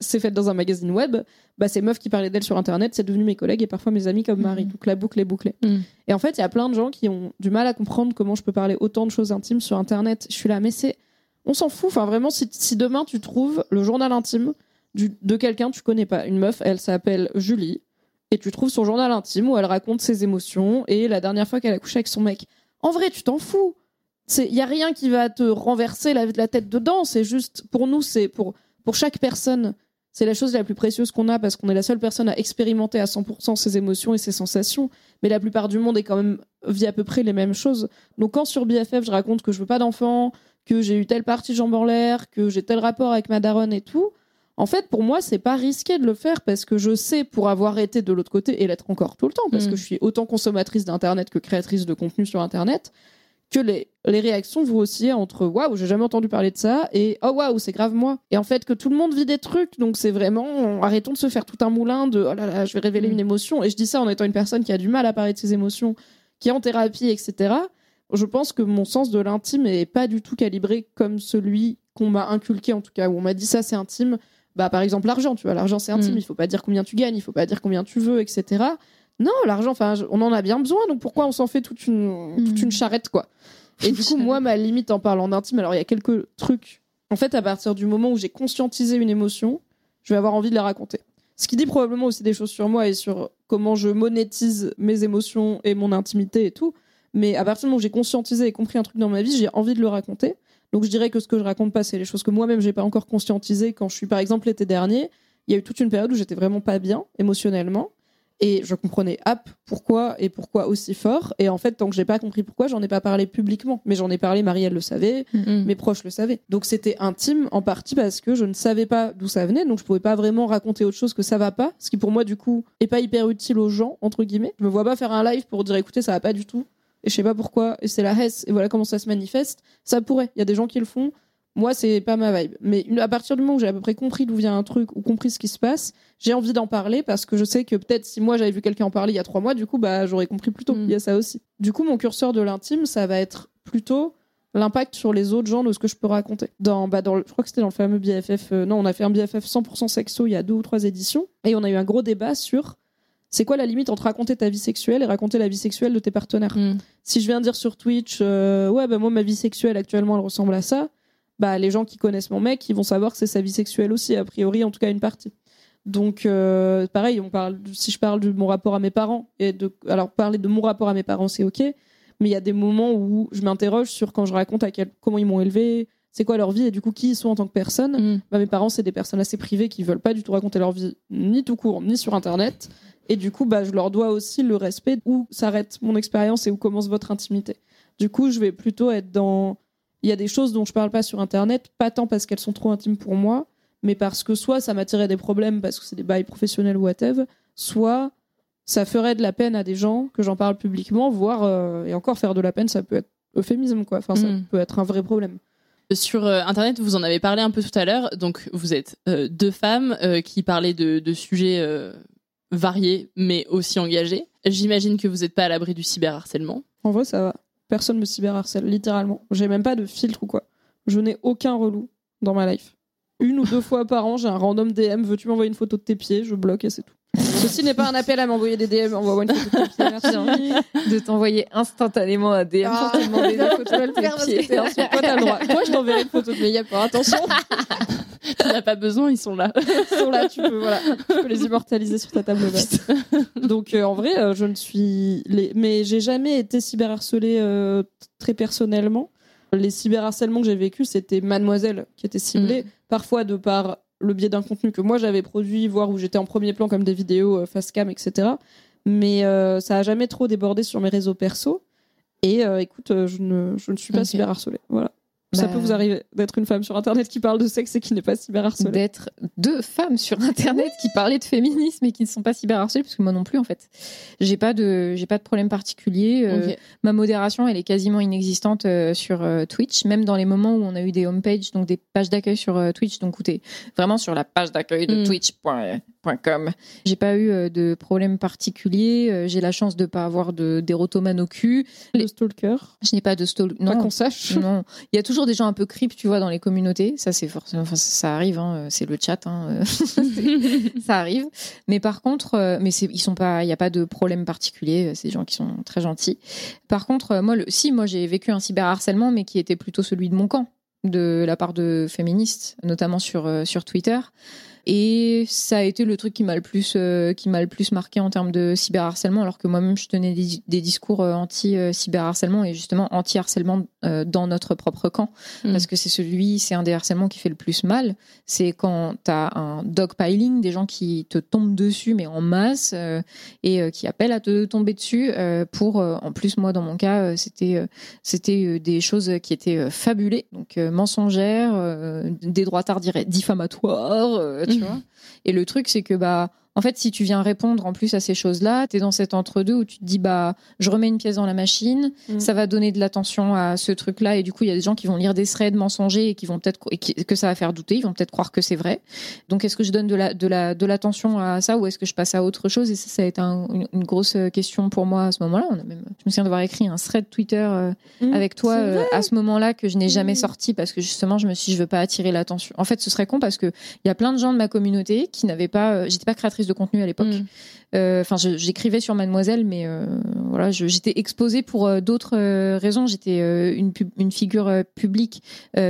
s'est faite dans un magazine web, bah, ces meufs qui parlaient d'elles sur Internet, c'est devenu mes collègues et parfois mes amis comme Marie. Mm. Donc, la boucle est bouclée. Et en fait, il y a plein de gens qui ont du mal à comprendre comment je peux parler autant de choses intimes sur Internet. Je suis là, mais c'est. On s'en fout. Enfin, vraiment, si, si demain tu trouves le journal intime du- de quelqu'un que tu connais pas, une meuf, elle s'appelle Julie, et tu trouves son journal intime où elle raconte ses émotions et la dernière fois qu'elle a couché avec son mec. En vrai, tu t'en fous. Il y a rien qui va te renverser la, tête dedans. C'est juste, pour nous, c'est pour, pour chaque personne, c'est la chose la plus précieuse qu'on a parce qu'on est la seule personne à expérimenter à 100% ses émotions et ses sensations. Mais la plupart du monde est quand même vit à peu près les mêmes choses. Donc quand sur BFF je raconte que je veux pas d'enfant, que j'ai eu telle partie de jambe en l'air, que j'ai tel rapport avec ma daronne et tout, en fait pour moi c'est pas risqué de le faire parce que je sais pour avoir été de l'autre côté et l'être encore tout le temps parce Mm. que je suis autant consommatrice d'internet que créatrice de contenu sur internet que les, les réactions vont osciller entre waouh, j'ai jamais entendu parler de ça et oh waouh, c'est grave moi. Et en fait, que tout le monde vit des trucs, donc c'est vraiment arrêtons de se faire tout un moulin de oh là là, je vais révéler Mm. une émotion. Et je dis ça en étant une personne qui a du mal à parler de ses émotions, qui est en thérapie, etc. Je pense que mon sens de l'intime est pas du tout calibré comme celui qu'on m'a inculqué, en tout cas, où on m'a dit ça c'est intime. Bah, par exemple, l'argent, tu vois, l'argent c'est intime, Mm. il faut pas dire combien tu gagnes, il faut pas dire combien tu veux, etc. Non, l'argent, enfin, on en a bien besoin, donc pourquoi on s'en fait toute une, toute une charrette, quoi? Et du coup, moi, ma limite en parlant d'intime, alors il y a quelques trucs. En fait, à partir du moment où j'ai conscientisé une émotion, je vais avoir envie de la raconter. Ce qui dit probablement aussi des choses sur moi et sur comment je monétise mes émotions et mon intimité et tout. Mais à partir du moment où j'ai conscientisé et compris un truc dans ma vie, j'ai envie de le raconter. Donc je dirais que ce que je raconte pas, c'est les choses que moi-même j'ai pas encore conscientisées. Quand je suis, par exemple, l'été dernier, il y a eu toute une période où j'étais vraiment pas bien émotionnellement. Et je comprenais app pourquoi et pourquoi aussi fort. Et en fait, tant que j'ai pas compris pourquoi, j'en ai pas parlé publiquement. Mais j'en ai parlé, Marie, elle le savait, mes proches le savaient. Donc c'était intime en partie parce que je ne savais pas d'où ça venait. Donc je pouvais pas vraiment raconter autre chose que ça va pas. Ce qui pour moi, du coup, est pas hyper utile aux gens, entre guillemets. Je me vois pas faire un live pour dire écoutez, ça va pas du tout. Et je sais pas pourquoi. Et c'est la hesse. Et voilà comment ça se manifeste. Ça pourrait. Il y a des gens qui le font. Moi, c'est pas ma vibe. Mais à partir du moment où j'ai à peu près compris d'où vient un truc ou compris ce qui se passe, j'ai envie d'en parler parce que je sais que peut-être si moi j'avais vu quelqu'un en parler il y a trois mois, du coup, bah, j'aurais compris plus tôt. Il y a ça aussi. Du coup, mon curseur de l'intime, ça va être plutôt l'impact sur les autres gens de ce que je peux raconter. Dans, bah, dans le- je crois que c'était dans le fameux BFF. euh, non, on a fait un BFF 100% sexo il y a deux ou trois éditions. Et on a eu un gros débat sur c'est quoi la limite entre raconter ta vie sexuelle et raconter la vie sexuelle de tes partenaires. Si je viens dire sur Twitch, euh, ouais, bah, moi, ma vie sexuelle actuellement, elle ressemble à ça, bah, les gens qui connaissent mon mec, ils vont savoir que c'est sa vie sexuelle aussi, a priori, en tout cas une partie. Donc, euh, pareil, on parle, si je parle de mon rapport à mes parents, et de, alors parler de mon rapport à mes parents, c'est ok, mais il y a des moments où je m'interroge sur quand je raconte à quel, comment ils m'ont élevé, c'est quoi leur vie et du coup qui ils sont en tant que personne. Bah, mes parents, c'est des personnes assez privées qui veulent pas du tout raconter leur vie, ni tout court, ni sur Internet. Et du coup, bah, je leur dois aussi le respect où s'arrête mon expérience et où commence votre intimité. Du coup, je vais plutôt être dans. Il y a des choses dont je parle pas sur Internet, pas tant parce qu'elles sont trop intimes pour moi, mais parce que soit ça m'attirait des problèmes parce que c'est des bails professionnels ou whatever, soit ça ferait de la peine à des gens que j'en parle publiquement, voire, euh, et encore faire de la peine, ça peut être euphémisme, quoi. Enfin, ça Mm. peut être un vrai problème. Sur euh, Internet, vous en avez parlé un peu tout à l'heure. Donc, vous êtes euh, deux femmes euh, qui parlaient de, de sujets variés, mais aussi engagés. J'imagine que vous n'êtes pas à l'abri du cyberharcèlement. En vrai, ça va. Personne me cyberharcèle, littéralement. J'ai même pas de filtre ou quoi. Je n'ai aucun relou dans ma life. Une ou deux fois par an, j'ai un random DM. Veux-tu m'envoyer une photo de tes pieds? Je bloque et c'est tout. Ceci n'est pas un appel à m'envoyer des DM. Envoie-moi une photo de. Merci. de t'envoyer instantanément un DM pour te demander des photos de tes pieds. Toi, t'as le droit. Toi, je t'enverrai une photo de mes yeux. Attention, Tu n'as pas besoin, ils sont là. ils sont là. Tu peux, voilà, tu peux les immortaliser sur ta table basse. Donc, euh, en vrai, euh, je ne suis. Les... Mais j'ai jamais été cyberharcelée euh, très personnellement. Les cyberharcèlements que j'ai vécu, c'était Mademoiselle qui était ciblée, parfois de par le biais d'un contenu que moi j'avais produit, voire où j'étais en premier plan comme des vidéos euh, face cam, etc. Mais euh, ça a jamais trop débordé sur mes réseaux perso. Et euh, écoute, je, ne, je ne suis pas Ok. cyberharcelée. Voilà. Ça Bah. peut vous arriver d'être une femme sur internet qui parle de sexe et qui n'est pas cyberharcelée. d'être deux femmes sur internet qui parlaient de féminisme et qui ne sont pas cyberharcelées parce que moi non plus en fait j'ai pas de j'ai pas de problème particulier Euh, ma modération elle est quasiment inexistante euh, sur euh, Twitch même dans les moments où on a eu des homepages donc des pages d'accueil sur euh, Twitch donc t'es vraiment sur la page d'accueil de Mm. twitch.com j'ai pas eu euh, de problème particulier Euh, j'ai la chance de pas avoir de d'érotomane au cul Le stalker. je n'ai pas de stalk Pas qu'on sache. non, il y a toujours des gens un peu creep, tu vois, dans les communautés. Ça, c'est forcément, enfin, ça, arrive. hein, c'est le chat, hein, euh, ça arrive. Mais par contre, euh, mais ils sont pas, il n'y a pas de problème particulier. C'est des gens qui sont très gentils. Par contre, euh, moi, le, si, moi, j'ai vécu un cyberharcèlement, mais qui était plutôt celui de mon camp, de la part de féministes, notamment sur euh, sur Twitter. Et ça a été le truc qui m'a le plus euh, qui m'a le plus marqué en termes de cyberharcèlement, alors que moi-même je tenais des, des discours euh, anti euh, cyberharcèlement et justement anti harcèlement euh, dans notre propre camp, Mm. parce que c'est celui, c'est un des harcèlements qui fait le plus mal. C'est quand t'as un dogpiling, des gens qui te tombent dessus mais en masse euh, et qui appellent à te tomber dessus pour, en plus moi dans mon cas c'était c'était des choses qui étaient fabulées, donc mensongères, des droits dirais diffamatoires, Et le truc, c'est que bah, en fait, si tu viens répondre en plus à ces choses-là, tu es dans cet entre-deux où tu te dis bah, je remets une pièce dans la machine, Mm. ça va donner de l'attention à ce truc-là, et du coup, il y a des gens qui vont lire des threads mensongers et qui vont peut-être que ça va faire douter, ils vont peut-être croire que c'est vrai. Donc, est-ce que je donne de la de la de l'attention à ça ou est-ce que je passe à autre chose? Et ça, ça a été un- une, une grosse question pour moi à ce moment-là. On a même, je me souviens d'avoir écrit un thread Twitter euh, Mm. avec toi euh, à ce moment-là que je n'ai jamais Mm. sorti parce que justement je me suis dit, je veux pas attirer l'attention. En fait, ce serait con parce que il y a plein de gens de ma communauté qui n'avaient pas, euh, j'étais pas créatrice créatrice de contenu à l'époque. Mm. Euh, Enfin, j'écrivais sur Mademoiselle, mais euh, voilà, j'étais exposée pour euh, d'autres raisons. J'étais une, pub- une figure publique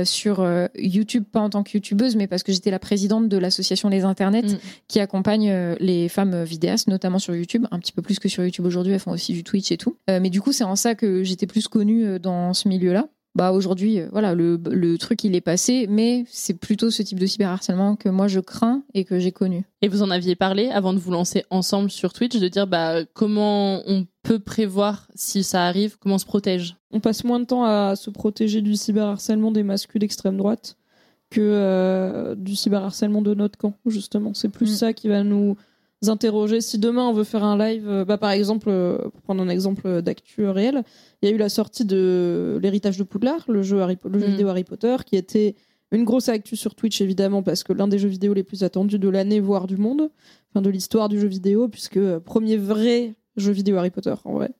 sur YouTube, pas en tant que youtubeuse, mais parce que j'étais la présidente de l'association Les Internets, Mm. qui accompagne les femmes vidéastes, notamment sur YouTube, un petit peu plus que sur YouTube aujourd'hui. Elles font aussi du Twitch et tout. Mais du coup, c'est en ça que j'étais plus connue dans ce milieu-là. Bah aujourd'hui, euh, voilà, le, le truc il est passé, mais c'est plutôt ce type de cyberharcèlement que moi je crains et que j'ai connu. Et vous en aviez parlé avant de vous lancer ensemble sur Twitch, de dire bah, comment on peut prévoir si ça arrive, comment on se protège? On passe moins de temps à se protéger du cyberharcèlement des masculins d'extrême droite que euh, du cyberharcèlement de notre camp, justement. C'est plus Mm. ça qui va nous interroger. Si demain on veut faire un live, euh, bah, par exemple, euh, pour prendre un exemple d'actu réel, il y a eu la sortie de l'héritage de Poudlard, le jeu, Harry- le jeu Mm. vidéo Harry Potter, qui était une grosse actu sur Twitch évidemment parce que l'un des jeux vidéo les plus attendus de l'année voire du monde, enfin de l'histoire du jeu vidéo puisque euh, premier vrai jeu vidéo Harry Potter en vrai.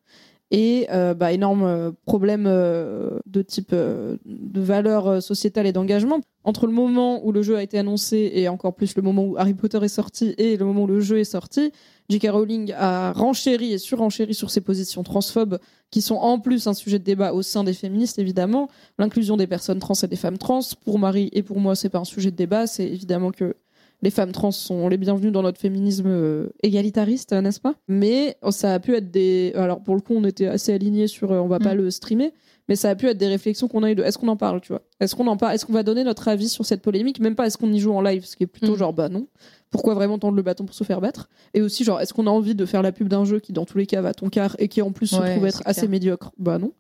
Et euh, bah, énorme euh, problème euh, de type euh, de valeur sociétale et d'engagement. Entre le moment où le jeu a été annoncé et encore plus le moment où Harry Potter est sorti et le moment où le jeu est sorti, J.K. Rowling a renchéri et surenchéri sur ses positions transphobes qui sont en plus un sujet de débat au sein des féministes évidemment. L'inclusion des personnes trans et des femmes trans, pour Marie et pour moi, c'est pas un sujet de débat, c'est évidemment que les femmes trans sont les bienvenues dans notre féminisme euh, égalitariste, n'est-ce pas? Mais oh, ça a pu être des. Alors pour le coup, on était assez alignés sur. euh, on va pas le streamer, mais ça a pu être des réflexions qu'on a eues de. Est-ce qu'on en parle, tu vois? Est-ce qu'on en parle Est-ce qu'on va donner notre avis sur cette polémique? Même pas. Est-ce qu'on y joue en live? Ce qui est plutôt genre bah non. Pourquoi vraiment tendre le bâton pour se faire battre? Et aussi genre est-ce qu'on a envie de faire la pub d'un jeu qui dans tous les cas va à ton quart et qui en plus se Ouais, trouve être assez médiocre? Bah non.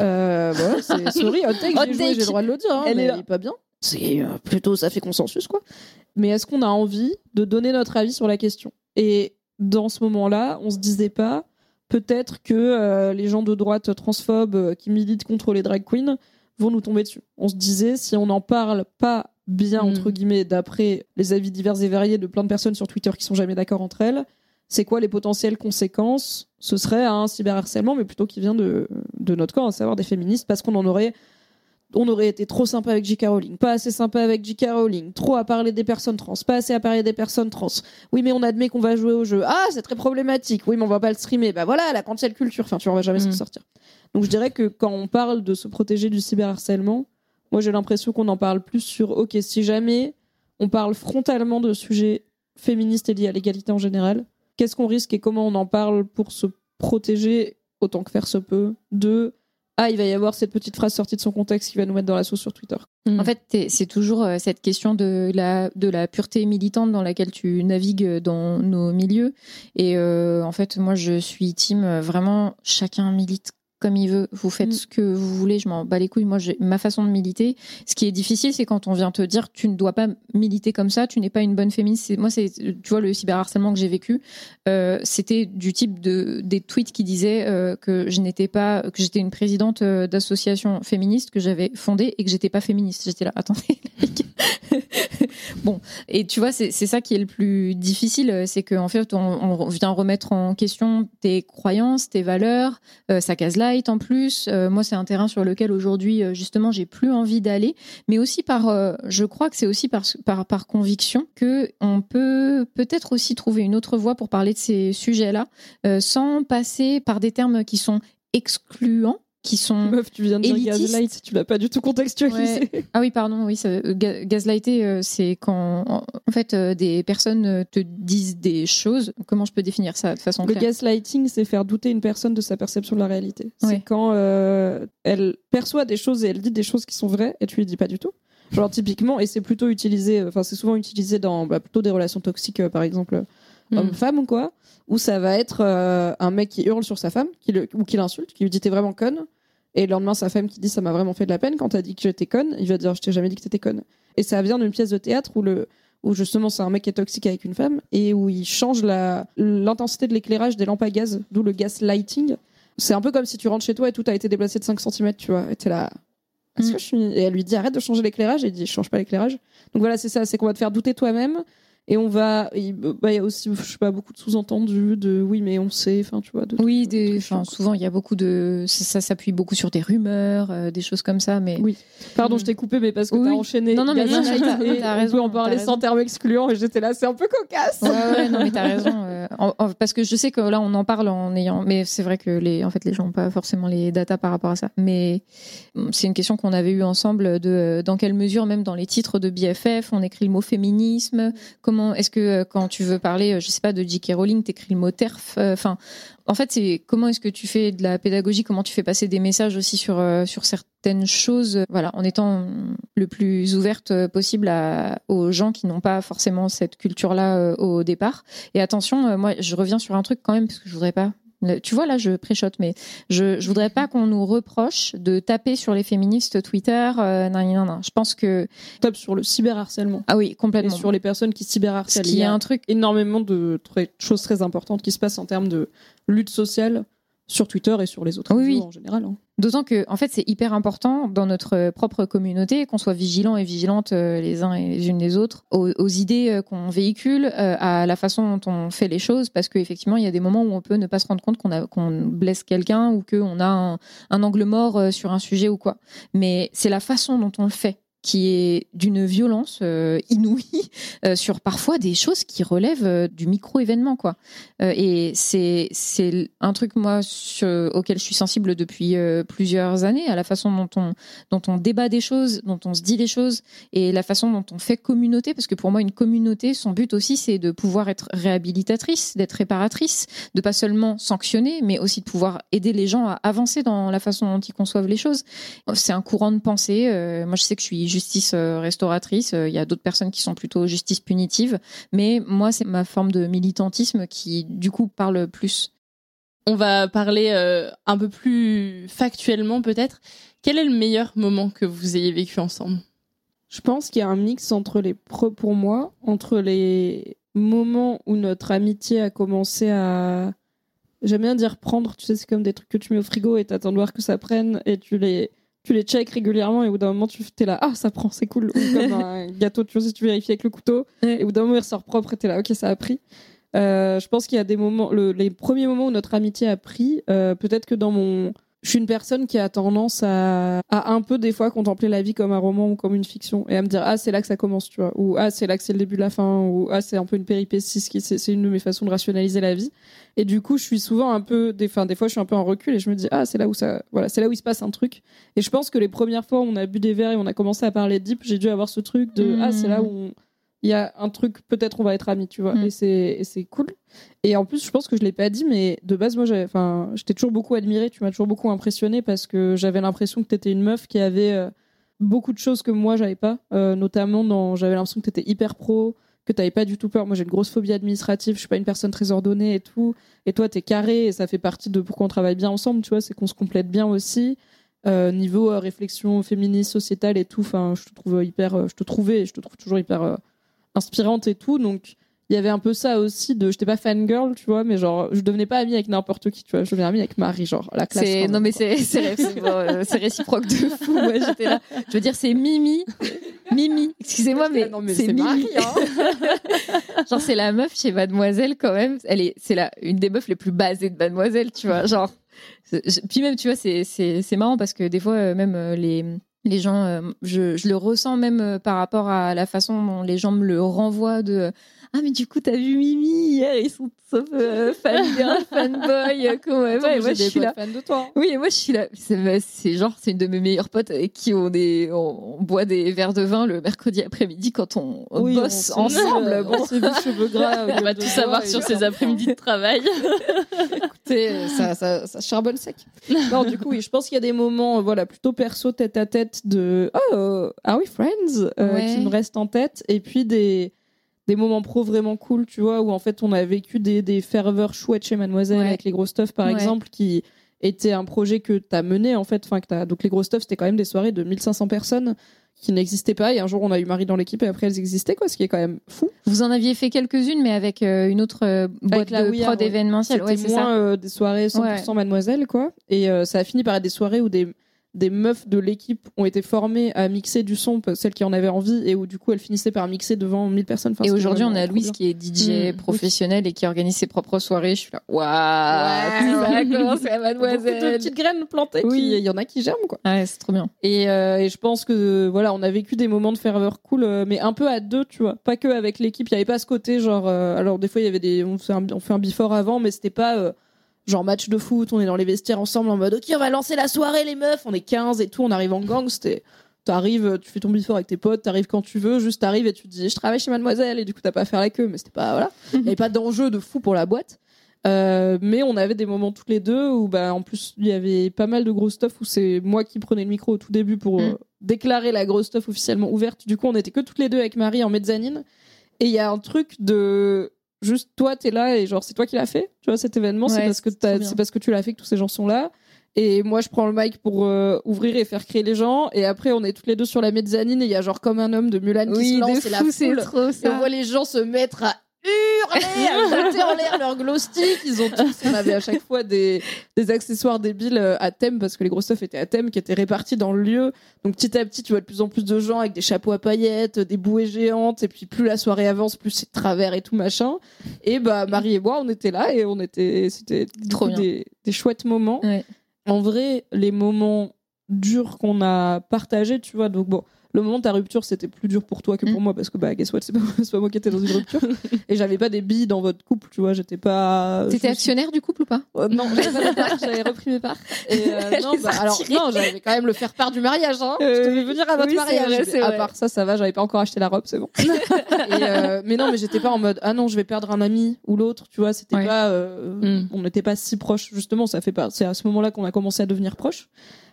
Euh, voilà, c'est sorry, hot take, j'ai le droit de le dire, hein, Elle mais est là. il est pas bien. C'est euh, plutôt, ça fait consensus, quoi. Mais est-ce qu'on a envie de donner notre avis sur la question? Et dans ce moment-là, on se disait pas, peut-être que euh, les gens de droite transphobes euh, qui militent contre les drag queens vont nous tomber dessus. On se disait, si on n'en parle pas bien, Mm. entre guillemets, d'après les avis divers et variés de plein de personnes sur Twitter qui sont jamais d'accord entre elles, c'est quoi les potentielles conséquences? Ce serait un cyberharcèlement, mais plutôt qui vient de, de notre camp, à savoir des féministes, parce qu'on en aurait on aurait été trop sympa avec J.K. Rowling, pas assez sympa avec J.K. Rowling, trop à parler des personnes trans, pas assez à parler des personnes trans. Oui, mais on admet qu'on va jouer au jeu. Ah, c'est très problématique. Oui, mais on va pas le streamer. Bah voilà, la cancel culture. Enfin, tu vois, on va jamais s'en Mm. sortir. Donc je dirais que quand on parle de se protéger du cyberharcèlement, moi j'ai l'impression qu'on en parle plus sur OK, si jamais on parle frontalement de sujets féministes et liés à l'égalité en général, qu'est-ce qu'on risque et comment on en parle pour se protéger autant que faire se peut de ah, il va y avoir cette petite phrase sortie de son contexte qui va nous mettre dans la sauce sur Twitter. En fait, c'est toujours euh, cette question de la, de la pureté militante dans laquelle tu navigues dans nos milieux. Et euh, en fait, moi, je suis team euh, vraiment chacun milite comme il veut. Vous faites ce que vous voulez, je m'en bats les couilles. Moi, j'ai ma façon de militer. Ce qui est difficile, c'est quand on vient te dire tu ne dois pas militer comme ça, tu n'es pas une bonne féministe. Moi, c'est tu vois le cyberharcèlement que j'ai vécu, euh, c'était du type de des tweets qui disaient euh, que je n'étais pas que j'étais une présidente euh, d'association féministe que j'avais fondée et que j'étais pas féministe. J'étais là, attendez. bon, et tu vois, c'est c'est ça qui est le plus difficile, c'est qu'en fait, on, on vient remettre en question tes croyances, tes valeurs, euh, ça en plus. Euh, moi, c'est un terrain sur lequel aujourd'hui, euh, justement, j'ai plus envie d'aller, mais aussi par, euh, je crois que c'est aussi par, par, conviction que on peut peut-être aussi trouver une autre voie pour parler de ces sujets-là, sans passer par des termes qui sont excluants qui sont Meuf, tu viens de dire élitistes. gaslight, tu l'as pas du tout contextualisé. Ouais. Ah oui, pardon, oui, ça, euh, ga- gaslighter, euh, c'est quand en fait euh, des personnes te disent des choses. Comment je peux définir ça de façon Le claire? gaslighting, c'est faire douter une personne de sa perception de la réalité. C'est Ouais. quand euh, elle perçoit des choses et elle dit des choses qui sont vraies et tu lui dis pas du tout. Genre typiquement, et c'est plutôt utilisé, enfin c'est souvent utilisé dans bah, plutôt des relations toxiques, par exemple Mm. homme-femme ou quoi, où ça va être euh, un mec qui hurle sur sa femme, qui le, ou qui l'insulte, qui lui dit t'es vraiment conne, et le lendemain sa femme qui dit ça m'a vraiment fait de la peine quand t'as dit que j'étais conne, il va dire je t'ai jamais dit que t'étais conne. Et ça vient d'une pièce de théâtre où le où justement c'est un mec qui est toxique avec une femme et où il change la l'intensité de l'éclairage des lampes à gaz, d'où le gaslighting. C'est un peu comme si tu rentres chez toi et tout a été déplacé de 5 cm, tu vois, et t'es là. Est-ce que je suis... Et elle lui dit arrête de changer l'éclairage et il dit je change pas l'éclairage. Donc voilà, c'est ça, c'est qu'on va te faire douter toi-même Et on va, il bah, il y a aussi, je sais pas, beaucoup de sous-entendus de oui, mais on sait, enfin, tu vois. De, Oui, des, enfin, souvent il y a beaucoup de, ça, ça s'appuie beaucoup sur des rumeurs, euh, des choses comme ça, mais. Oui. Pardon, je t'ai coupé, mais parce que Oui, t'as enchaîné. Non, non, mais non, t'as- t'as on raison, peut en parler sans raison. terme excluant, et j'étais là, c'est un peu cocasse. Ouais, ouais, non, mais t'as raison. euh, en- en- parce que je sais que là, on en parle en ayant. Mais c'est vrai que les, en fait, les gens n'ont pas forcément les datas par rapport à ça. Mais hum, c'est une question qu'on avait eue ensemble de euh, dans quelle mesure, même dans les titres de BFF, on écrit le mot féminisme. Comment est-ce que euh, quand tu veux parler, euh, je sais pas, de J.K. Rowling, t'écris le mot TERF. euh, Enfin, en fait, c'est comment est-ce que tu fais de la pédagogie, comment tu fais passer des messages aussi sur sur certaines choses, voilà, en étant le plus ouverte possible aux gens qui n'ont pas forcément cette culture-là au départ. Et attention, moi, je reviens sur un truc quand même parce que je voudrais pas. Le- Tu vois là, je préchote, mais je je voudrais pas qu'on nous reproche de taper sur les féministes Twitter. Euh, nan, nan, nan. Je pense que Top sur le cyberharcèlement. ah oui, Et complètement. sur les personnes qui cyberharcèlent. Il y a un truc énormément de très- choses très importantes qui se passent en termes de lutte sociale sur Twitter et sur les autres Oui, réseaux oui. en général. hein. D'autant que, en fait, c'est hyper important dans notre euh, propre communauté qu'on soit vigilant et vigilante euh, les uns et les unes les autres aux, idées euh, qu'on véhicule, à la façon dont on fait les choses, parce qu'effectivement, il y a des moments où on peut ne pas se rendre compte qu'on blesse quelqu'un ou qu'on a un, angle mort sur un sujet ou quoi. Mais c'est la façon dont on le fait qui est d'une violence euh, inouïe euh, sur parfois des choses qui relèvent euh, du micro-événement quoi. Et c'est un truc moi auquel je suis sensible depuis plusieurs années à la façon dont on dont on débat des choses, dont on se dit les choses et la façon dont on fait communauté parce que pour moi une communauté son but aussi c'est de pouvoir être réhabilitatrice, d'être réparatrice, de pas seulement sanctionner mais aussi de pouvoir aider les gens à avancer dans la façon dont ils conçoivent les choses. C'est un courant de pensée. moi je sais que je suis justice euh, restauratrice, euh, il y a d'autres personnes qui sont plutôt justice punitive, mais moi c'est ma forme de militantisme qui du coup parle plus. On va parler euh, un peu plus factuellement peut-être. Quel est le meilleur moment que vous ayez vécu ensemble? Je pense qu'il y a un mix entre les pro pour moi, entre les moments où notre amitié a commencé à. J'aime bien dire prendre, tu sais, c'est comme des trucs que tu mets au frigo et t'attends de voir que ça prenne et tu les, tu les check régulièrement et au bout d'un moment tu t'es là, ah ça prend, c'est cool. Ou comme un gâteau, tu vois, si tu vérifies avec le couteau et au bout d'un moment il ressort propre et t'es là, ok, ça a pris. Euh, je pense qu'il y a des moments, le- les premiers moments où notre amitié a pris, euh, peut-être que dans mon. Je suis une personne qui a tendance à, à un peu des fois contempler la vie comme un roman ou comme une fiction et à me dire ah c'est là que ça commence tu vois ou ah c'est là que c'est le début de la fin ou ah c'est un peu une péripétie c'est une de mes façons de rationaliser la vie et du coup je suis souvent un peu des enfin, des fois je suis un peu en recul et je me dis ah c'est là où ça voilà c'est là où il se passe un truc et je pense que les premières fois où on a bu des verres et on a commencé à parler deep j'ai dû avoir ce truc de Mhm. ah c'est là où on- il y a un truc peut-être on va être amis tu vois Mhm. et c'est c'est cool et en plus, je pense que je l'ai pas dit, mais de base, moi, j'avais, enfin, je t'ai toujours beaucoup admiré, tu m'as toujours beaucoup impressionné parce que j'avais l'impression que t'étais une meuf qui avait euh, beaucoup de choses que moi, j'avais pas. Euh, notamment, dans, j'avais l'impression que t'étais hyper pro, que t'avais pas du tout peur. Moi, j'ai une grosse phobie administrative, je suis pas une personne très ordonnée et tout. Et toi, t'es carré et ça fait partie de pourquoi on travaille bien ensemble, tu vois, c'est qu'on se complète bien aussi. Euh, niveau euh, réflexion féministe, sociétale et tout, enfin, je te trouve hyper, euh, je te trouvais, je te trouve toujours hyper inspirante et tout, donc il y avait un peu ça aussi de j'étais pas fangirl tu vois mais genre je devenais pas amie avec n'importe qui tu vois je devenais amie avec Marie genre la classe non mais c'est c'est réciproque de fou. Ouais, j'étais là. Je veux dire c'est Mimi, Mimi. Excusez-moi mais, non, mais c'est. Marie, hein. genre c'est la meuf chez Mademoiselle quand même. Elle est c'est la une des meufs les plus basées de Mademoiselle, tu vois. Genre puis même tu vois c'est c'est c'est marrant parce que des fois euh, même euh, les les gens, euh, je, je le ressens même par rapport à la façon dont les gens me le renvoient de ah mais du coup t'as vu Mimi hier ils sont sauf euh, fangirl fanboy euh, comment ouais, mais moi je suis là fans de toi oui, et moi je suis là. C'est bah, c'est genre, c'est une de mes meilleures potes avec qui on est, on, on boit des verres de vin le mercredi après-midi quand on, on Oui, bosse on ensemble. euh, Bon. on s'est vu cheveux gras On va tout savoir sur ces après-midi de travail. écoutez euh, ça, ça, ça charbonne sec non du coup oui je pense qu'il y a des moments euh, voilà plutôt perso tête à tête de oh euh, are we friends euh, Ouais. qui me restent en tête et puis des des moments pro vraiment cool, tu vois, où en fait on a vécu des, des ferveurs chouettes chez Mademoiselle Ouais. avec les gros stuff par Ouais. exemple, qui était un projet que tu as mené en fait. Enfin, que t'as- Donc les gros stuff, c'était quand même des soirées de 1500 personnes qui n'existaient pas. Et un jour, on a eu Marie dans l'équipe et après, elles existaient, quoi, ce qui est quand même fou. Vous en aviez fait quelques-unes, mais avec euh, une autre euh, boîte de prod ouais. événementielle. Ouais, C'était c'est moins ça. euh, des soirées 100% Mademoiselle, quoi. Et ça a fini par être des soirées où des des meufs de l'équipe ont été formées à mixer du son, celles qui en avaient envie, et où du coup elles finissaient par mixer devant 1000 personnes. Enfin, et aujourd'hui, on a Louise qui est DJ Mm. professionnelle et qui organise ses propres soirées. Je suis là, waouh, tout ça Beaucoup de mademoiselle. petites graines plantées. Oui. Il y en a qui germent, quoi. Ouais, c'est trop bien. Et, euh, et je pense que voilà, on a vécu des moments de ferveur cool, euh, mais un peu à deux, tu vois. Pas que avec l'équipe. Il y avait pas ce côté genre. euh, alors des fois, il y avait des. On fait un, on fait un before avant, mais c'était pas. euh, Genre match de foot, on est dans les vestiaires ensemble en mode ok on va lancer la soirée les meufs, on est 15 et tout, on arrive en gang, c'était t'arrives, tu fais ton before avec tes potes, t'arrives quand tu veux, juste t'arrives et tu te dis je travaille chez mademoiselle et du coup t'as pas à faire la queue, mais c'était pas voilà, il y avait pas d'enjeu de fou pour la boîte. Euh, mais on avait des moments tous les deux où bah en plus il y avait pas mal de gros stuff où c'est moi qui prenais le micro au tout début pour euh, déclarer la grosse stuff officiellement ouverte. Du coup on était que toutes les deux avec Marie en mezzanine et il y a un truc de juste toi t'es là et genre c'est toi qui l'as fait tu vois cet événement c'est parce que c'est parce que tu l'as fait que tous ces gens sont là. Et moi je prends le mic pour euh, ouvrir et faire créer les gens. Et après on est toutes les deux sur la mezzanine et il y a genre comme un homme de Mulan qui se lance c'est foule. trop et ça. on voit les gens se mettre à hurler, jeter en l'air leur glow stick. Ils ont tous, on avait à chaque fois des, des accessoires débiles euh, à thème parce que les gros stuff étaient à thème qui étaient répartis dans le lieu. Donc petit à petit, tu vois de plus en plus de gens avec des chapeaux à paillettes, des bouées géantes et puis plus la soirée avance, plus c'est travers et tout machin. Et bah Marie et moi, on était là et on était, c'était Trop des, des chouettes moments. Ouais. En vrai, les moments durs qu'on a partagés, tu vois, donc bon. Le moment de ta rupture, c'était plus dur pour toi que Mm. pour moi parce que bah guess what, c'est pas, moi qui étais dans une rupture et j'avais pas des billes dans votre couple, tu vois, j'étais pas. T'étais actionnaire du couple ou pas? Euh, non, j'avais repris mes parts. Et euh, non, bah, alors non, j'avais quand même le faire part du mariage. Hein. Euh, je devais venir à votre oui, mariage. vrai, à part ça, ça va. J'avais pas encore acheté la robe, c'est bon. Et, euh, mais non, mais j'étais pas en mode ah non, je vais perdre un ami ou l'autre. Tu vois, c'était Ouais. pas. euh, Mm. On n'était pas si proches. Justement, ça fait pas. C'est à ce moment-là qu'on a commencé à devenir proches.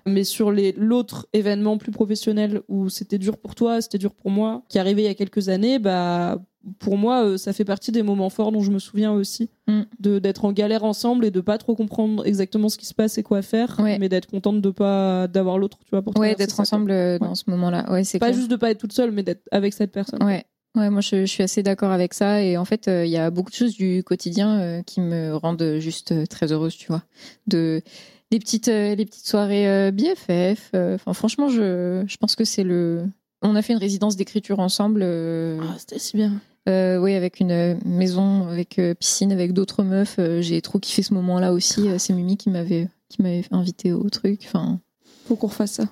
Mais sur l'autre événement plus professionnel où c'était dur pour toi, c'était dur pour moi, qui arrivé il y a quelques années, bah pour moi, euh, ça fait partie des moments forts dont je me souviens aussi, Mm. de d'être en galère ensemble et de pas trop comprendre exactement ce qui se passe et quoi faire, Ouais. mais d'être contente de pas d'avoir l'autre, tu vois, pour Ouais, d'être quoi. ensemble euh, dans ce moment-là. Ouais, c'est Pas clair. juste de pas être toute seule, mais d'être avec cette personne. Ouais. Ouais, moi je, je suis assez d'accord avec ça et en fait euh, il y a beaucoup de choses du quotidien euh, qui me rendent juste euh, très heureuse, tu vois. De les petites euh, les petites soirées euh, BFF. euh, Enfin franchement je je pense que c'est le. On a fait une résidence d'écriture ensemble. euh, Ah, c'était si bien. euh, oui, avec une maison, avec euh, piscine, avec d'autres meufs. Euh, J'ai trop kiffé ce moment-là aussi. Euh, C'est Mimi qui m'avait qui m'avait invité au truc. Enfin, Faut qu'on refasse ça.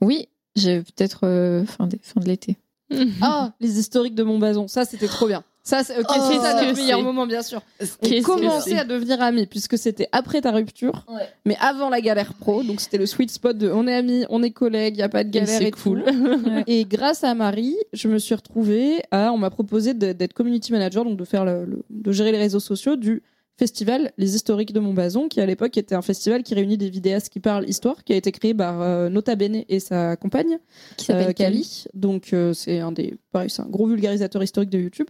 oui, j'ai peut-être euh, fin, des- fin de l'été. Ah, les historiques de Montbazon, ça c'était trop bien. Ça, c'est ok, Oh, c'est ça notre meilleur c'est. moment, bien sûr. On Qu'est-ce que commençait c'est à devenir amis puisque c'était après ta rupture, mais avant la galère pro. Donc c'était le sweet spot de on est amis, on est collègues, y a pas de galère c'est et, cool. tout. Et grâce à Marie, je me suis retrouvée à, on m'a proposé de- d'être community manager, donc de faire le, le- de gérer les réseaux sociaux du festival Les Historiques de Montbazon, qui à l'époque était un festival qui réunit des vidéastes qui parlent histoire, qui a été créé par euh, Nota Bene et sa compagne, Qui s'appelle euh, Cali. Cali. Donc euh, c'est un des, pareil, c'est un gros vulgarisateur historique de YouTube.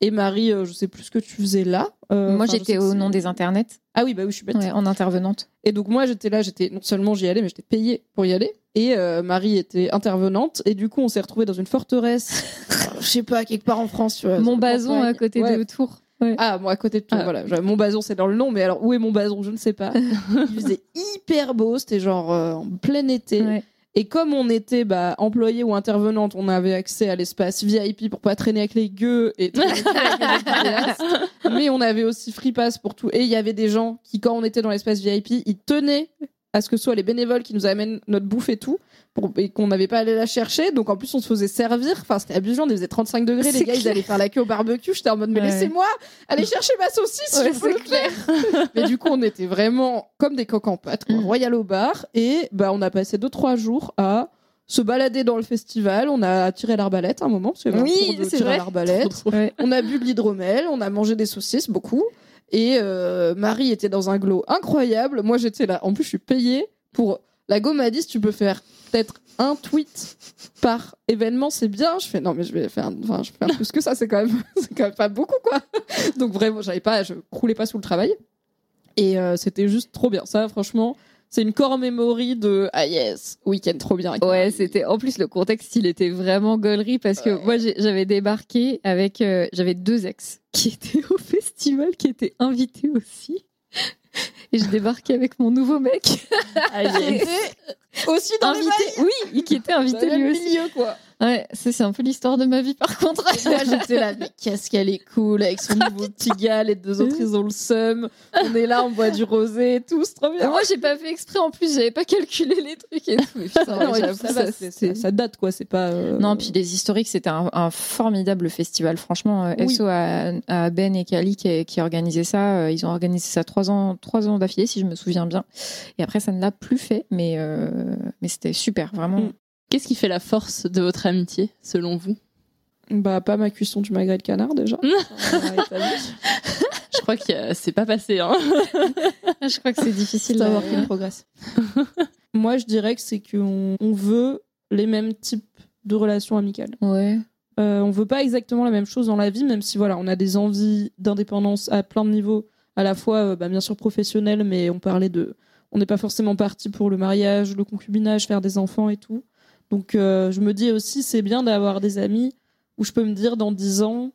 Et Marie, euh, je sais plus ce que tu faisais là. Euh, Moi j'étais au nom des internets, Ah oui, bah oui, je suis bête. ouais, en intervenante. Et donc moi j'étais là, j'étais non seulement j'y allais, mais j'étais payée pour y aller. Et euh, Marie était intervenante. Et du coup on s'est retrouvés dans une forteresse, je sais pas quelque part en France. Tu vois, Mon sur le bason campagne. à côté Ouais. de Tours. Ouais. Ah, moi à côté de toi, Ah. voilà. Mon bason, c'est dans le nom, mais alors où est mon bason Je ne sais pas. Il faisait hyper beau, c'était genre euh, en plein été. Ouais. Et comme on était bah, employé ou intervenante, on avait accès à l'espace VIP pour pas traîner avec les gueux et traîner avec les. Mais on avait aussi free pass pour tout. Et il y avait des gens qui, quand on était dans l'espace VIP, ils tenaient à ce que ce soit les bénévoles qui nous amènent notre bouffe et tout, pour, et qu'on n'avait pas à aller la chercher. Donc en plus, on se faisait servir. Enfin, c'était abusant. Il faisait 35 degrés. Les gars, ils clair. allaient faire la queue au barbecue. J'étais en mode, mais Ouais. laissez-moi aller chercher ma saucisse. Ouais, plaît. Mais du coup, on était vraiment comme des coqs en pâte, quoi, Mm. royal au bar. Et bah, on a passé deux trois jours à se balader dans le festival. On a tiré l'arbalète à un moment. parce qu'il y avait un Oui, cours de l'arbalète. Ouais. On a bu de l'hydromel. On a mangé des saucisses, beaucoup. Et euh, Marie était dans un glow incroyable. Moi, j'étais là. En plus, je suis payée pour. La go m'a dit tu peux faire peut-être un tweet par événement, c'est bien. Je fais non, mais je vais faire, enfin, je faire plus que ça. C'est quand même, quand même pas beaucoup, quoi. Donc vraiment, j'avais pas, je croulais pas sous le travail. Et euh, c'était juste trop bien. Ça, franchement, c'est une core memory de ah yes, week-end trop bien. Ouais, c'était en plus le contexte, il était vraiment gaulerie parce que moi j'avais débarqué avec j'avais deux ex qui étaient au festival, qui étaient invités aussi. Et je débarquais avec mon nouveau mec. Ah, Aussi dans les invité, oui, qui était invité Dans le lui aussi. milieu, quoi. Ouais, ça, c'est un peu l'histoire de ma vie par contre. Et j'étais là, mais qu'est-ce qu'elle est cool avec son nouveau petit gars, les deux autres, ils ont le seum. On est là, on boit du rosé et tout, c'est trop bien. Moi, j'ai pas fait exprès en plus, j'avais pas calculé les trucs et tout. Mais putain, Non, ouais, et j'avoue, ça, ça, date, quoi, c'est pas. euh, Non, puis les historiques, c'était un, un formidable festival. Franchement, euh, Oui. SO à, à Ben et Kali qui, qui organisaient ça. euh, Ils ont organisé ça trois ans, trois ans d'affilée, si je me souviens bien. Et après, ça ne l'a plus fait, mais, euh, mais c'était super, vraiment. Mm. Qu'est-ce qui fait la force de votre amitié, selon vous? Bah, pas ma cuisson du magret de canard, déjà. Je crois que euh, c'est pas passé. Hein. Je crois que c'est difficile. euh, qu'il progresse. Moi, je dirais que c'est qu'on on veut les mêmes types de relations amicales. Ouais. Euh, on veut pas exactement la même chose dans la vie, même si voilà, on a des envies d'indépendance à plein de niveaux, à la fois euh, bah, bien sûr professionnel, mais on parlait de, on n'est pas forcément parti pour le mariage, le concubinage, faire des enfants et tout. Donc euh, je me dis aussi c'est bien d'avoir des amis où je peux me dire dans 10 ans,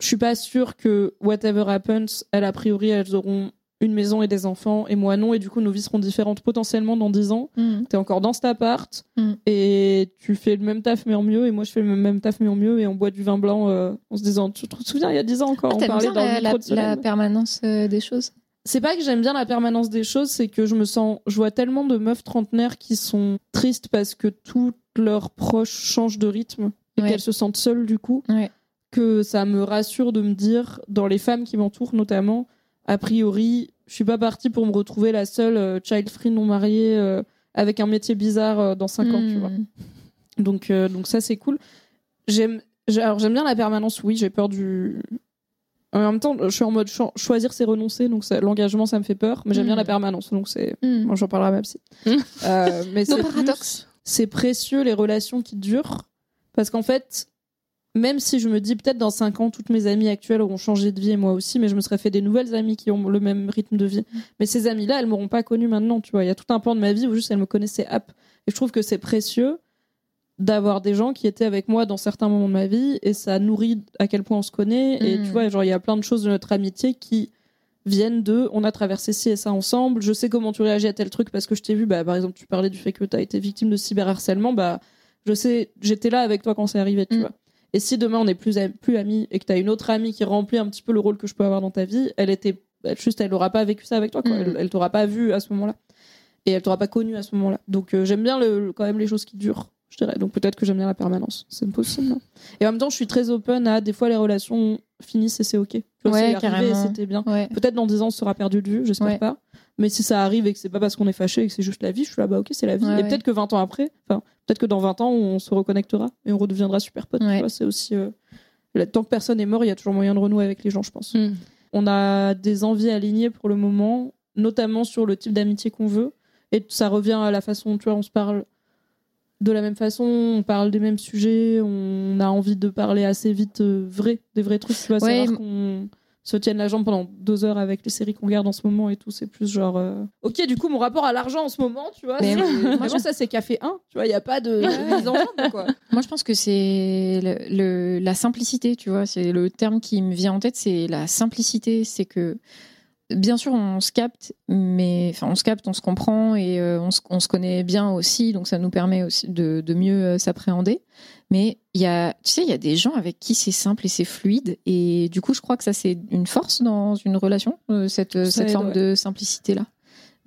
je suis pas sûre que whatever happens, elles a priori elles auront une maison et des enfants et moi non et du coup nos vies seront différentes potentiellement dans 10 ans. Mm. T'es encore dans cet appart Mm. et tu fais le même taf mais en mieux et moi je fais le même taf mais en mieux et on boit du vin blanc euh, en se disant tu te souviens il y a 10 ans encore Ah, on parlait bien dans la, le la- micro de la permanence euh, des choses? C'est pas que j'aime bien la permanence des choses, c'est que je me sens. Je vois tellement de meufs trentenaires qui sont tristes parce que tous leurs proches changent de rythme et Ouais. qu'elles se sentent seules du coup. Ouais. Que ça me rassure de me dire, dans les femmes qui m'entourent notamment, a priori, je suis pas partie pour me retrouver la seule euh, child free non mariée euh, avec un métier bizarre euh, dans 5 ans, tu vois. Donc, euh, donc ça, c'est cool. J'aime, j'ai- alors j'aime bien la permanence, oui, j'ai peur du. En même temps, je suis en mode cho- choisir, c'est renoncer, donc l'engagement, ça me fait peur, mais j'aime bien la permanence, donc c'est. Mm. Moi, j'en parlerai à ma psy. Mm. Euh, mais Nos c'est paradoxes. C'est précieux les relations qui durent, parce qu'en fait, même si je me dis peut-être dans 5 ans, toutes mes amies actuelles auront changé de vie et moi aussi, mais je me serais fait des nouvelles amies qui ont le même rythme de vie. Mais ces amies-là, elles m'auront pas connue maintenant, tu vois. Il y a tout un pan de ma vie où juste elles me connaissaient app. Et je trouve que c'est précieux d'avoir des gens qui étaient avec moi dans certains moments de ma vie et ça nourrit à quel point on se connaît. Et Mm. tu vois, genre, il y a plein de choses de notre amitié qui viennent de on a traversé ci et ça ensemble, je sais comment tu réagis à tel truc parce que je t'ai vu, bah, par exemple, tu parlais du fait que tu as été victime de cyberharcèlement, bah, je sais, j'étais là avec toi quand c'est arrivé, tu Mm. vois. Et si demain on est plus, am- plus amis et que tu as une autre amie qui remplit un petit peu le rôle que je peux avoir dans ta vie, elle était juste, elle aura pas vécu ça avec toi, quoi. Mm. Elle, elle t'aura pas vu à ce moment-là. Et elle t'aura pas connu à ce moment-là. Donc euh, j'aime bien le- quand même les choses qui durent, je dirais. Donc peut-être que j'aime bien la permanence. C'est possible. hein. Et en même temps, je suis très open à des fois les relations finissent et c'est ok. Ouais, c'était bien. Ouais. Peut-être dans 10 ans, on sera perdu de vue, j'espère Ouais. pas. Mais si ça arrive et que c'est pas parce qu'on est fâché et que c'est juste la vie, je suis là, bah ok, c'est la vie. Et peut-être que 20 ans après, enfin, peut-être que dans 20 ans, on se reconnectera et on redeviendra super potes. C'est aussi. euh, Tant que personne est mort, il y a toujours moyen de renouer avec les gens, je pense. Mm. On a des envies alignées pour le moment, notamment sur le type d'amitié qu'on veut. Et ça revient à la façon, tu vois, on se parle de la même façon, on parle des mêmes sujets, on a envie de parler assez vite euh, vrai, des vrais trucs. Tu vois, c'est Ouais, rare m- qu'on se tienne la jambe pendant deux heures avec les séries qu'on regarde en ce moment et tout. C'est plus genre, euh, ok, du coup, mon rapport à l'argent en ce moment, tu vois, Mais c'est- moi, je- ça c'est café 1, tu vois, il n'y a pas de mise en jambe, quoi. Moi, je pense que c'est le, le- la simplicité, tu vois. C'est le terme qui me vient en tête, c'est la simplicité. C'est que, bien sûr, on se capte, mais enfin, on se capte, on se comprend et euh, on, se, on se connaît bien aussi, donc ça nous permet aussi de, de mieux euh, s'appréhender. Mais il y a, tu sais, il y a des gens avec qui c'est simple et c'est fluide, et du coup, je crois que ça c'est une force dans une relation, euh, cette, Ça cette aide, forme ouais. de simplicité là.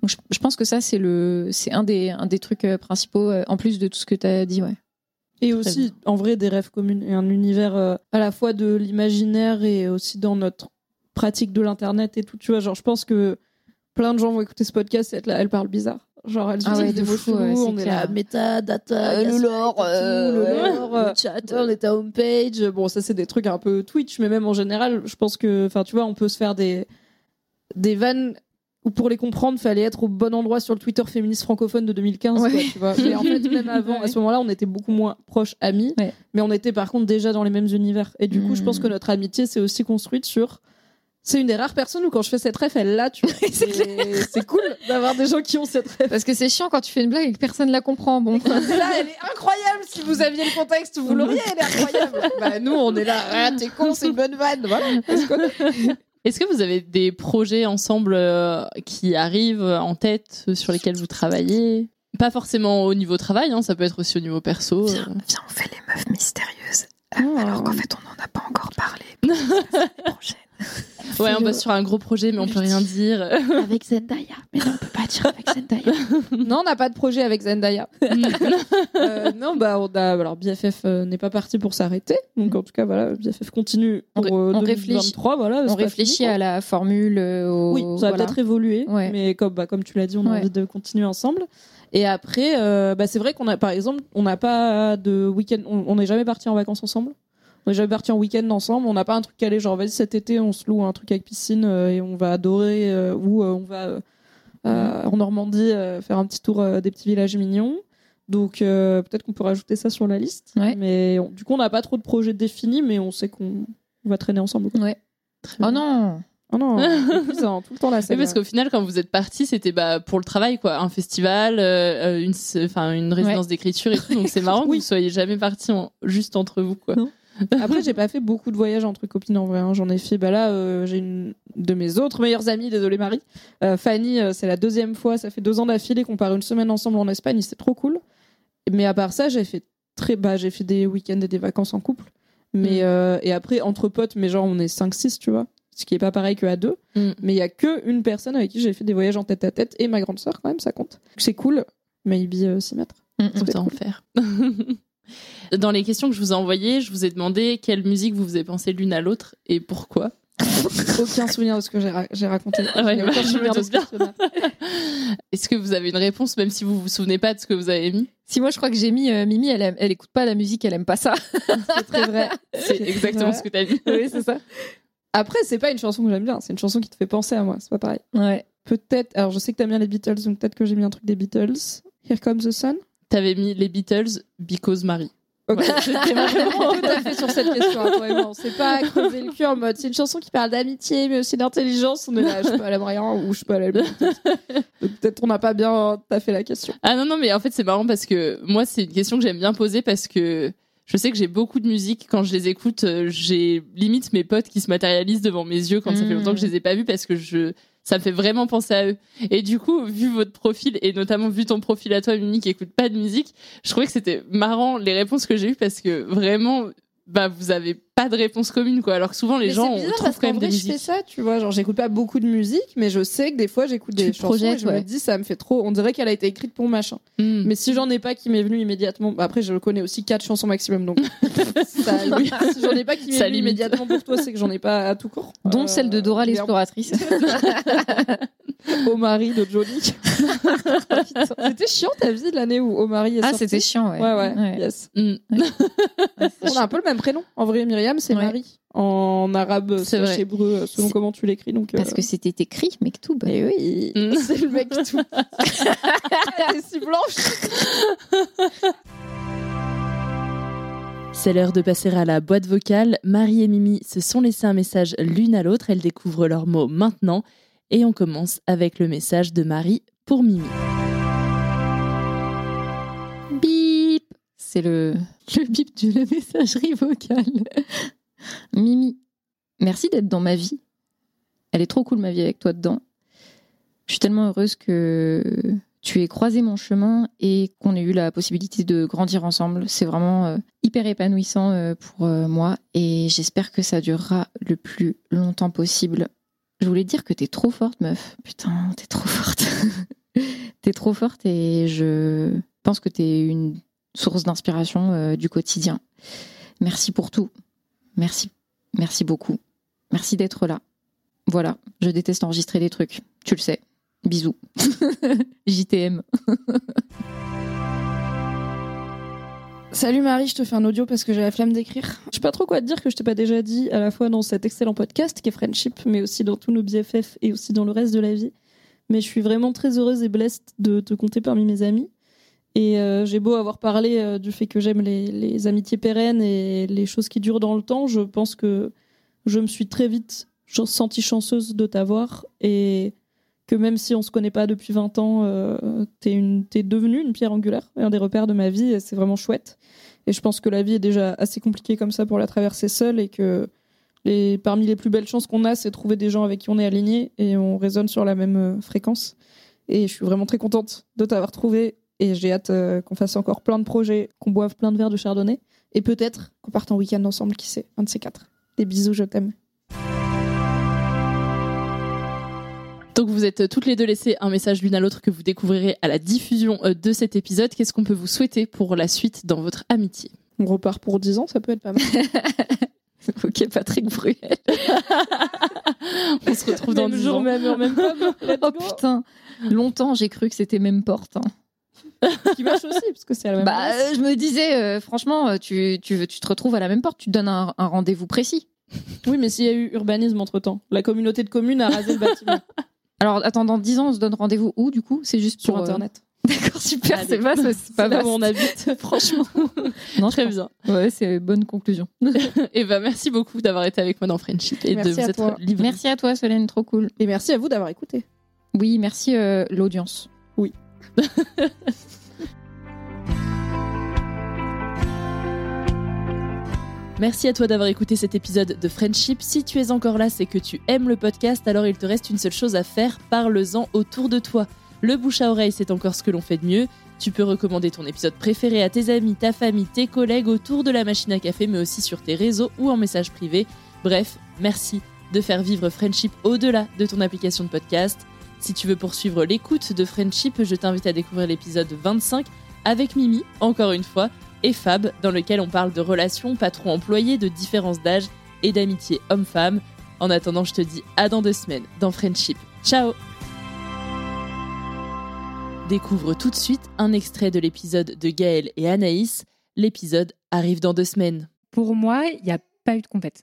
Donc, je, je pense que ça c'est le, c'est un des, un des trucs euh, principaux euh, en plus de tout ce que tu as dit, ouais. Et aussi, en vrai, des rêves communs et un univers euh, à la fois de l'imaginaire et aussi dans notre pratique de l'internet et tout. Tu vois, genre, je pense que plein de gens vont écouter ce podcast et être là, elle parle bizarre. Genre, elle Ah utilisent ouais, des de mots chelous, ouais, c'est on est là, méta, data, Euh, le lore, et euh, le ouais, lore, euh, chat, on est à homepage. Bon, ça, c'est des trucs un peu Twitch, mais même en général, je pense que, enfin, tu vois, on peut se faire des, des vannes où pour les comprendre, fallait être au bon endroit sur le Twitter féministe francophone de 2015, Ouais. quoi, tu vois. Mais en fait, même avant, à ce moment-là, on était beaucoup moins proches amis, mais on était par contre déjà dans les mêmes univers. Et du coup, je pense Mm. que notre amitié s'est aussi construite sur. C'est une des rares personnes où quand je fais cette ref, elle l'a, tu vois. C'est cool d'avoir des gens qui ont cette ref. Parce que c'est chiant quand tu fais une blague et que personne la comprend. Bon, Là, elle est incroyable. Si vous aviez le contexte, vous l'auriez. Elle est incroyable. bah, nous, on est là. Ah, t'es con, c'est une bonne vanne. Voilà. Est-ce que vous avez des projets ensemble euh, qui arrivent en tête euh, sur lesquels vous travaillez? Pas forcément au niveau travail, hein, ça peut être aussi au niveau perso. Viens, euh. viens, on fait les meufs mystérieuses. Euh, Alors qu'en fait, on n'en a pas encore parlé. Prochaine. Ouais, on bosse sur un gros projet, mais on peut rien dire. Avec Zendaya. Mais non, on peut pas dire avec Zendaya. Non, on n'a pas de projet avec Zendaya. Euh, non, bah, on a, alors BFF euh, n'est pas parti pour s'arrêter. Donc, en tout cas, voilà, BFF continue On pour euh, on réfléchit- 2023. Voilà, On c'est pas réfléchit fini, à la formule. euh, au- Oui, ça va voilà. peut-être évoluer, Ouais. mais comme, bah, comme tu l'as dit, on a Ouais. envie de continuer ensemble. Et après, euh, bah, c'est vrai qu'on a, par exemple, on n'a pas de week-end, on on n'est jamais parti en vacances ensemble. On n'est jamais parti en week-end ensemble. On n'a pas un truc calé, genre, vas-y, cet été, on se loue un truc avec piscine euh, et on va adorer, euh, ou euh, on va en Normandie faire un petit tour des petits villages mignons. Donc, euh, peut-être qu'on peut rajouter ça sur la liste. Ouais. Mais on- du coup, on n'a pas trop de projets définis, mais on sait qu'on va traîner ensemble. quoi. Ouais. Oh non Oh non, tout le temps là. Oui, parce qu'au final, quand vous êtes parti, c'était bah, pour le travail, quoi. Un festival, euh, une, enfin, une résidence d'écriture et tout. Donc c'est marrant que Oui. vous soyez jamais partis en- juste entre vous, quoi. Non. Après, j'ai pas fait beaucoup de voyages entre copines en vrai. hein. J'en ai fait. Bah là, euh, j'ai une de mes autres meilleures amies, désolé Marie, euh, Fanny. euh, c'est la deuxième fois. Ça fait deux ans d'affilée qu'on part une semaine ensemble en Espagne. C'est trop cool. Mais à part ça, j'ai fait très. Bah, j'ai fait des week-ends et des vacances en couple. Mais euh, et après entre potes, mais genre on est 5-6, tu vois. Ce qui est pas pareil que à deux. Mm. Mais il y a que une personne avec qui j'ai fait des voyages en tête à tête et ma grande sœur quand même, ça compte. C'est cool. Maybe 6 mètres. Mm, C'était Autant en cool. faire. Dans les questions que je vous ai envoyées, je vous ai demandé quelle musique vous faisiez penser l'une à l'autre et pourquoi. Aucun souvenir de ce que j'ai ra- j'ai raconté. Ah ouais, bah. Est-ce que vous avez une réponse, même si vous vous souvenez pas de ce que vous avez mis? Si moi je crois que j'ai mis euh, Mimi, elle, aime- elle écoute pas la musique, elle aime pas ça. C'est très vrai. C'est exactement ce que tu as dit. Oui, c'est ça. Après, c'est pas une chanson que j'aime bien, c'est une chanson qui te fait penser à moi, c'est pas pareil. Ouais. Peut-être, alors je sais que t'aimes bien les Beatles, donc peut-être que j'ai mis un truc des Beatles. Here Comes the Sun. T'avais mis les Beatles, Because Marie. Ok. Tout à fait sur cette question, hein. On s'est pas creuser le cul en mode c'est une chanson qui parle d'amitié, mais aussi d'intelligence. On est là, je elle aime rien, ou je Beatles. Donc peut-être on n'a pas bien fait la question. Ah non, non, mais en fait, c'est marrant parce que moi, c'est une question que j'aime bien poser parce que je sais que j'ai beaucoup de musique. Quand je les écoute, euh, j'ai limite mes potes qui se matérialisent devant mes yeux quand ça fait Mm. longtemps que je les ai pas vus parce que je, ça me fait vraiment penser à eux. Et du coup, vu votre profil et notamment vu ton profil à toi, Mimi, qui écoute pas de musique, je trouvais que c'était marrant les réponses que j'ai eues parce que vraiment, bah, vous avez pas de réponse commune, quoi. Alors que souvent, les Mais gens on bizarre trouvent parce quand même des vrai, je fais musiques. ça, tu vois. Genre, j'écoute pas beaucoup de musique, mais je sais que des fois, j'écoute des chansons et projettes, je me ouais. dis, ça me fait trop. On dirait qu'elle a été écrite pour machin. Mm. Mais si j'en ai pas qui m'est venu immédiatement, bah après, je connais aussi quatre chansons maximum, donc ça, si j'en ai pas qui m'est venu limite. immédiatement pour toi, c'est que j'en ai pas à tout court. Dont Euh, celle de Dora merde. l'exploratrice. Au mari de Johnny. c'était chiant ta vie de l'année où Au mari est Ah, c'était chiant, ouais. Ouais, ouais, Ouais. yes. Mm. On a un peu le même prénom. En vrai, Myriam, c'est Ouais. Marie. En arabe, C'est hébreu, selon C'est- comment tu l'écris. Donc, Parce euh, que c'était écrit Mektoub. Mais oui, Mm. c'est le mec tout. Elle est si blanche. C'est l'heure de passer à la boîte vocale. Marie et Mimi se sont laissés un message l'une à l'autre. Elles découvrent leurs mots maintenant. Et on commence avec le message de Marie pour Mimi. Bip C'est le, le bip de la messagerie vocale. Mimi, merci d'être dans ma vie. Elle est trop cool ma vie avec toi dedans. Je suis tellement heureuse que tu aies croisé mon chemin et qu'on ait eu la possibilité de grandir ensemble. C'est vraiment euh, hyper épanouissant euh, pour euh, moi et j'espère que ça durera le plus longtemps possible. Je voulais te dire que t'es trop forte, meuf. Putain, t'es trop forte. t'es trop forte et je pense que t'es une source d'inspiration euh, du quotidien. Merci pour tout. Merci. Merci beaucoup. Merci d'être là. Voilà, je déteste enregistrer des trucs. Tu le sais. Bisous. JTM. Salut Marie, je te fais un audio parce que j'ai la flemme d'écrire. Je sais pas trop quoi te dire que je t'ai pas déjà dit à la fois dans cet excellent podcast qui est Friendship, mais aussi dans tous nos BFF et aussi dans le reste de la vie. Mais je suis vraiment très heureuse et blessed de te compter parmi mes amis. Et euh, j'ai beau avoir parlé euh, du fait que j'aime les, les amitiés pérennes et les choses qui durent dans le temps, je pense que je me suis très vite sentie chanceuse de t'avoir et que même si on se connaît pas depuis 20 ans, euh, t'es devenue une pierre angulaire, un des repères de ma vie, et c'est vraiment chouette. Et je pense que la vie est déjà assez compliquée comme ça pour la traverser seule, et que Les, parmi les plus belles chances qu'on a, c'est trouver des gens avec qui on est aligné et on résonne sur la même euh, fréquence. Et je suis vraiment très contente de t'avoir trouvé. Et j'ai hâte euh, qu'on fasse encore plein de projets, qu'on boive plein de verres de chardonnay. Et peut-être qu'on parte en week-end ensemble, qui sait, un de ces quatre. Des bisous, je t'aime. Donc vous êtes toutes les deux laissées un message l'une à l'autre que vous découvrirez à la diffusion euh, de cet épisode. Qu'est-ce qu'on peut vous souhaiter pour la suite dans votre amitié? On repart pour 10 ans, ça peut être pas mal. ok, Patrick Bruel. On se retrouve dans 10 jour, ans. même heure, même Oh putain, longtemps j'ai cru que c'était même porte. hein. Ce qui marche aussi, parce que c'est à la même Bah, place. euh, je me disais, euh, franchement, euh, tu, tu, tu te retrouves à la même porte, tu te donnes un, un rendez-vous précis. Oui, mais s'il y a eu urbanisme entre temps, la communauté de communes a rasé le bâtiment Alors, attends, dans 10 ans, on se donne rendez-vous où, du coup? C'est juste sur pour, euh, internet. D'accord, super, c'est pas, c'est pas là où on habite. franchement. non, Très bien. Ouais, c'est bonne conclusion. Et ben merci beaucoup d'avoir été avec moi dans Friendship et Merci de vous être toi. livré. Merci à toi, Solène, trop cool. Et merci à vous d'avoir écouté. Oui, merci euh, l'audience. Merci à toi d'avoir écouté cet épisode de Friendship. Si tu es encore là, c'est que tu aimes le podcast, alors il te reste une seule chose à faire, parle-en autour de toi. Le bouche à oreille, c'est encore ce que l'on fait de mieux. Tu peux recommander ton épisode préféré à tes amis, ta famille, tes collègues autour de la machine à café, mais aussi sur tes réseaux ou en message privé. Bref, merci de faire vivre Friendship au-delà de ton application de podcast. Si tu veux poursuivre l'écoute de Friendship, je t'invite à découvrir l'épisode 25 avec Mimi, encore une fois, et Fab, dans lequel on parle de relations patron-employé, de différences d'âge et d'amitié homme-femme. En attendant, je te dis à dans deux semaines dans Friendship. Ciao Découvre tout de suite un extrait de l'épisode de Gaël et Anaïs. L'épisode arrive dans deux semaines. Pour moi, il n'y a pas eu de compète.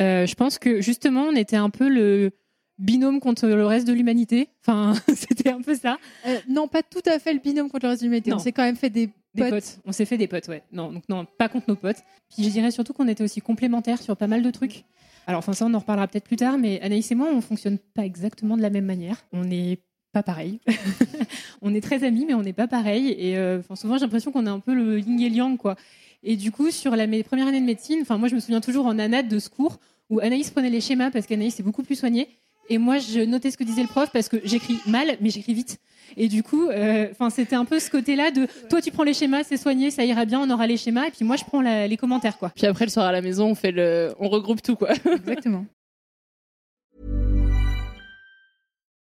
Euh, je pense que justement, on était un peu le binôme contre le reste de l'humanité. Enfin, c'était un peu ça. Euh, non, pas tout à fait le binôme contre le reste de l'humanité. Non. On s'est quand même fait des, Des potes. potes. On s'est fait des potes, ouais. Non, donc non, pas contre nos potes. Puis je dirais surtout qu'on était aussi complémentaires sur pas mal de trucs. Alors, enfin, ça, on en reparlera peut-être plus tard, mais Anaïs et moi, on fonctionne pas exactement de la même manière. On n'est pas pareil. on est très amis, mais on n'est pas pareil. Et euh, souvent, j'ai l'impression qu'on est un peu le yin et le yang, quoi. Et du coup, sur la première année de médecine, enfin, moi, je me souviens toujours en anade de secours où Anaïs prenait les schémas parce qu'Anaïs est beaucoup plus soignée. Et moi, je notais ce que disait le prof parce que j'écris mal, mais j'écris vite. Et du coup, euh, enfin, c'était un peu ce côté-là de toi, tu prends les schémas, c'est soigné, ça ira bien, on aura les schémas. Et puis moi, je prends la- les commentaires, quoi. Puis après, le soir à la maison, on fait le, on regroupe tout quoi. Exactement.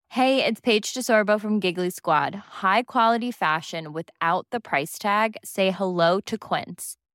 Hey, it's Paige DeSorbo from Giggly Squad. High quality fashion without the price tag. Say hello to Quince.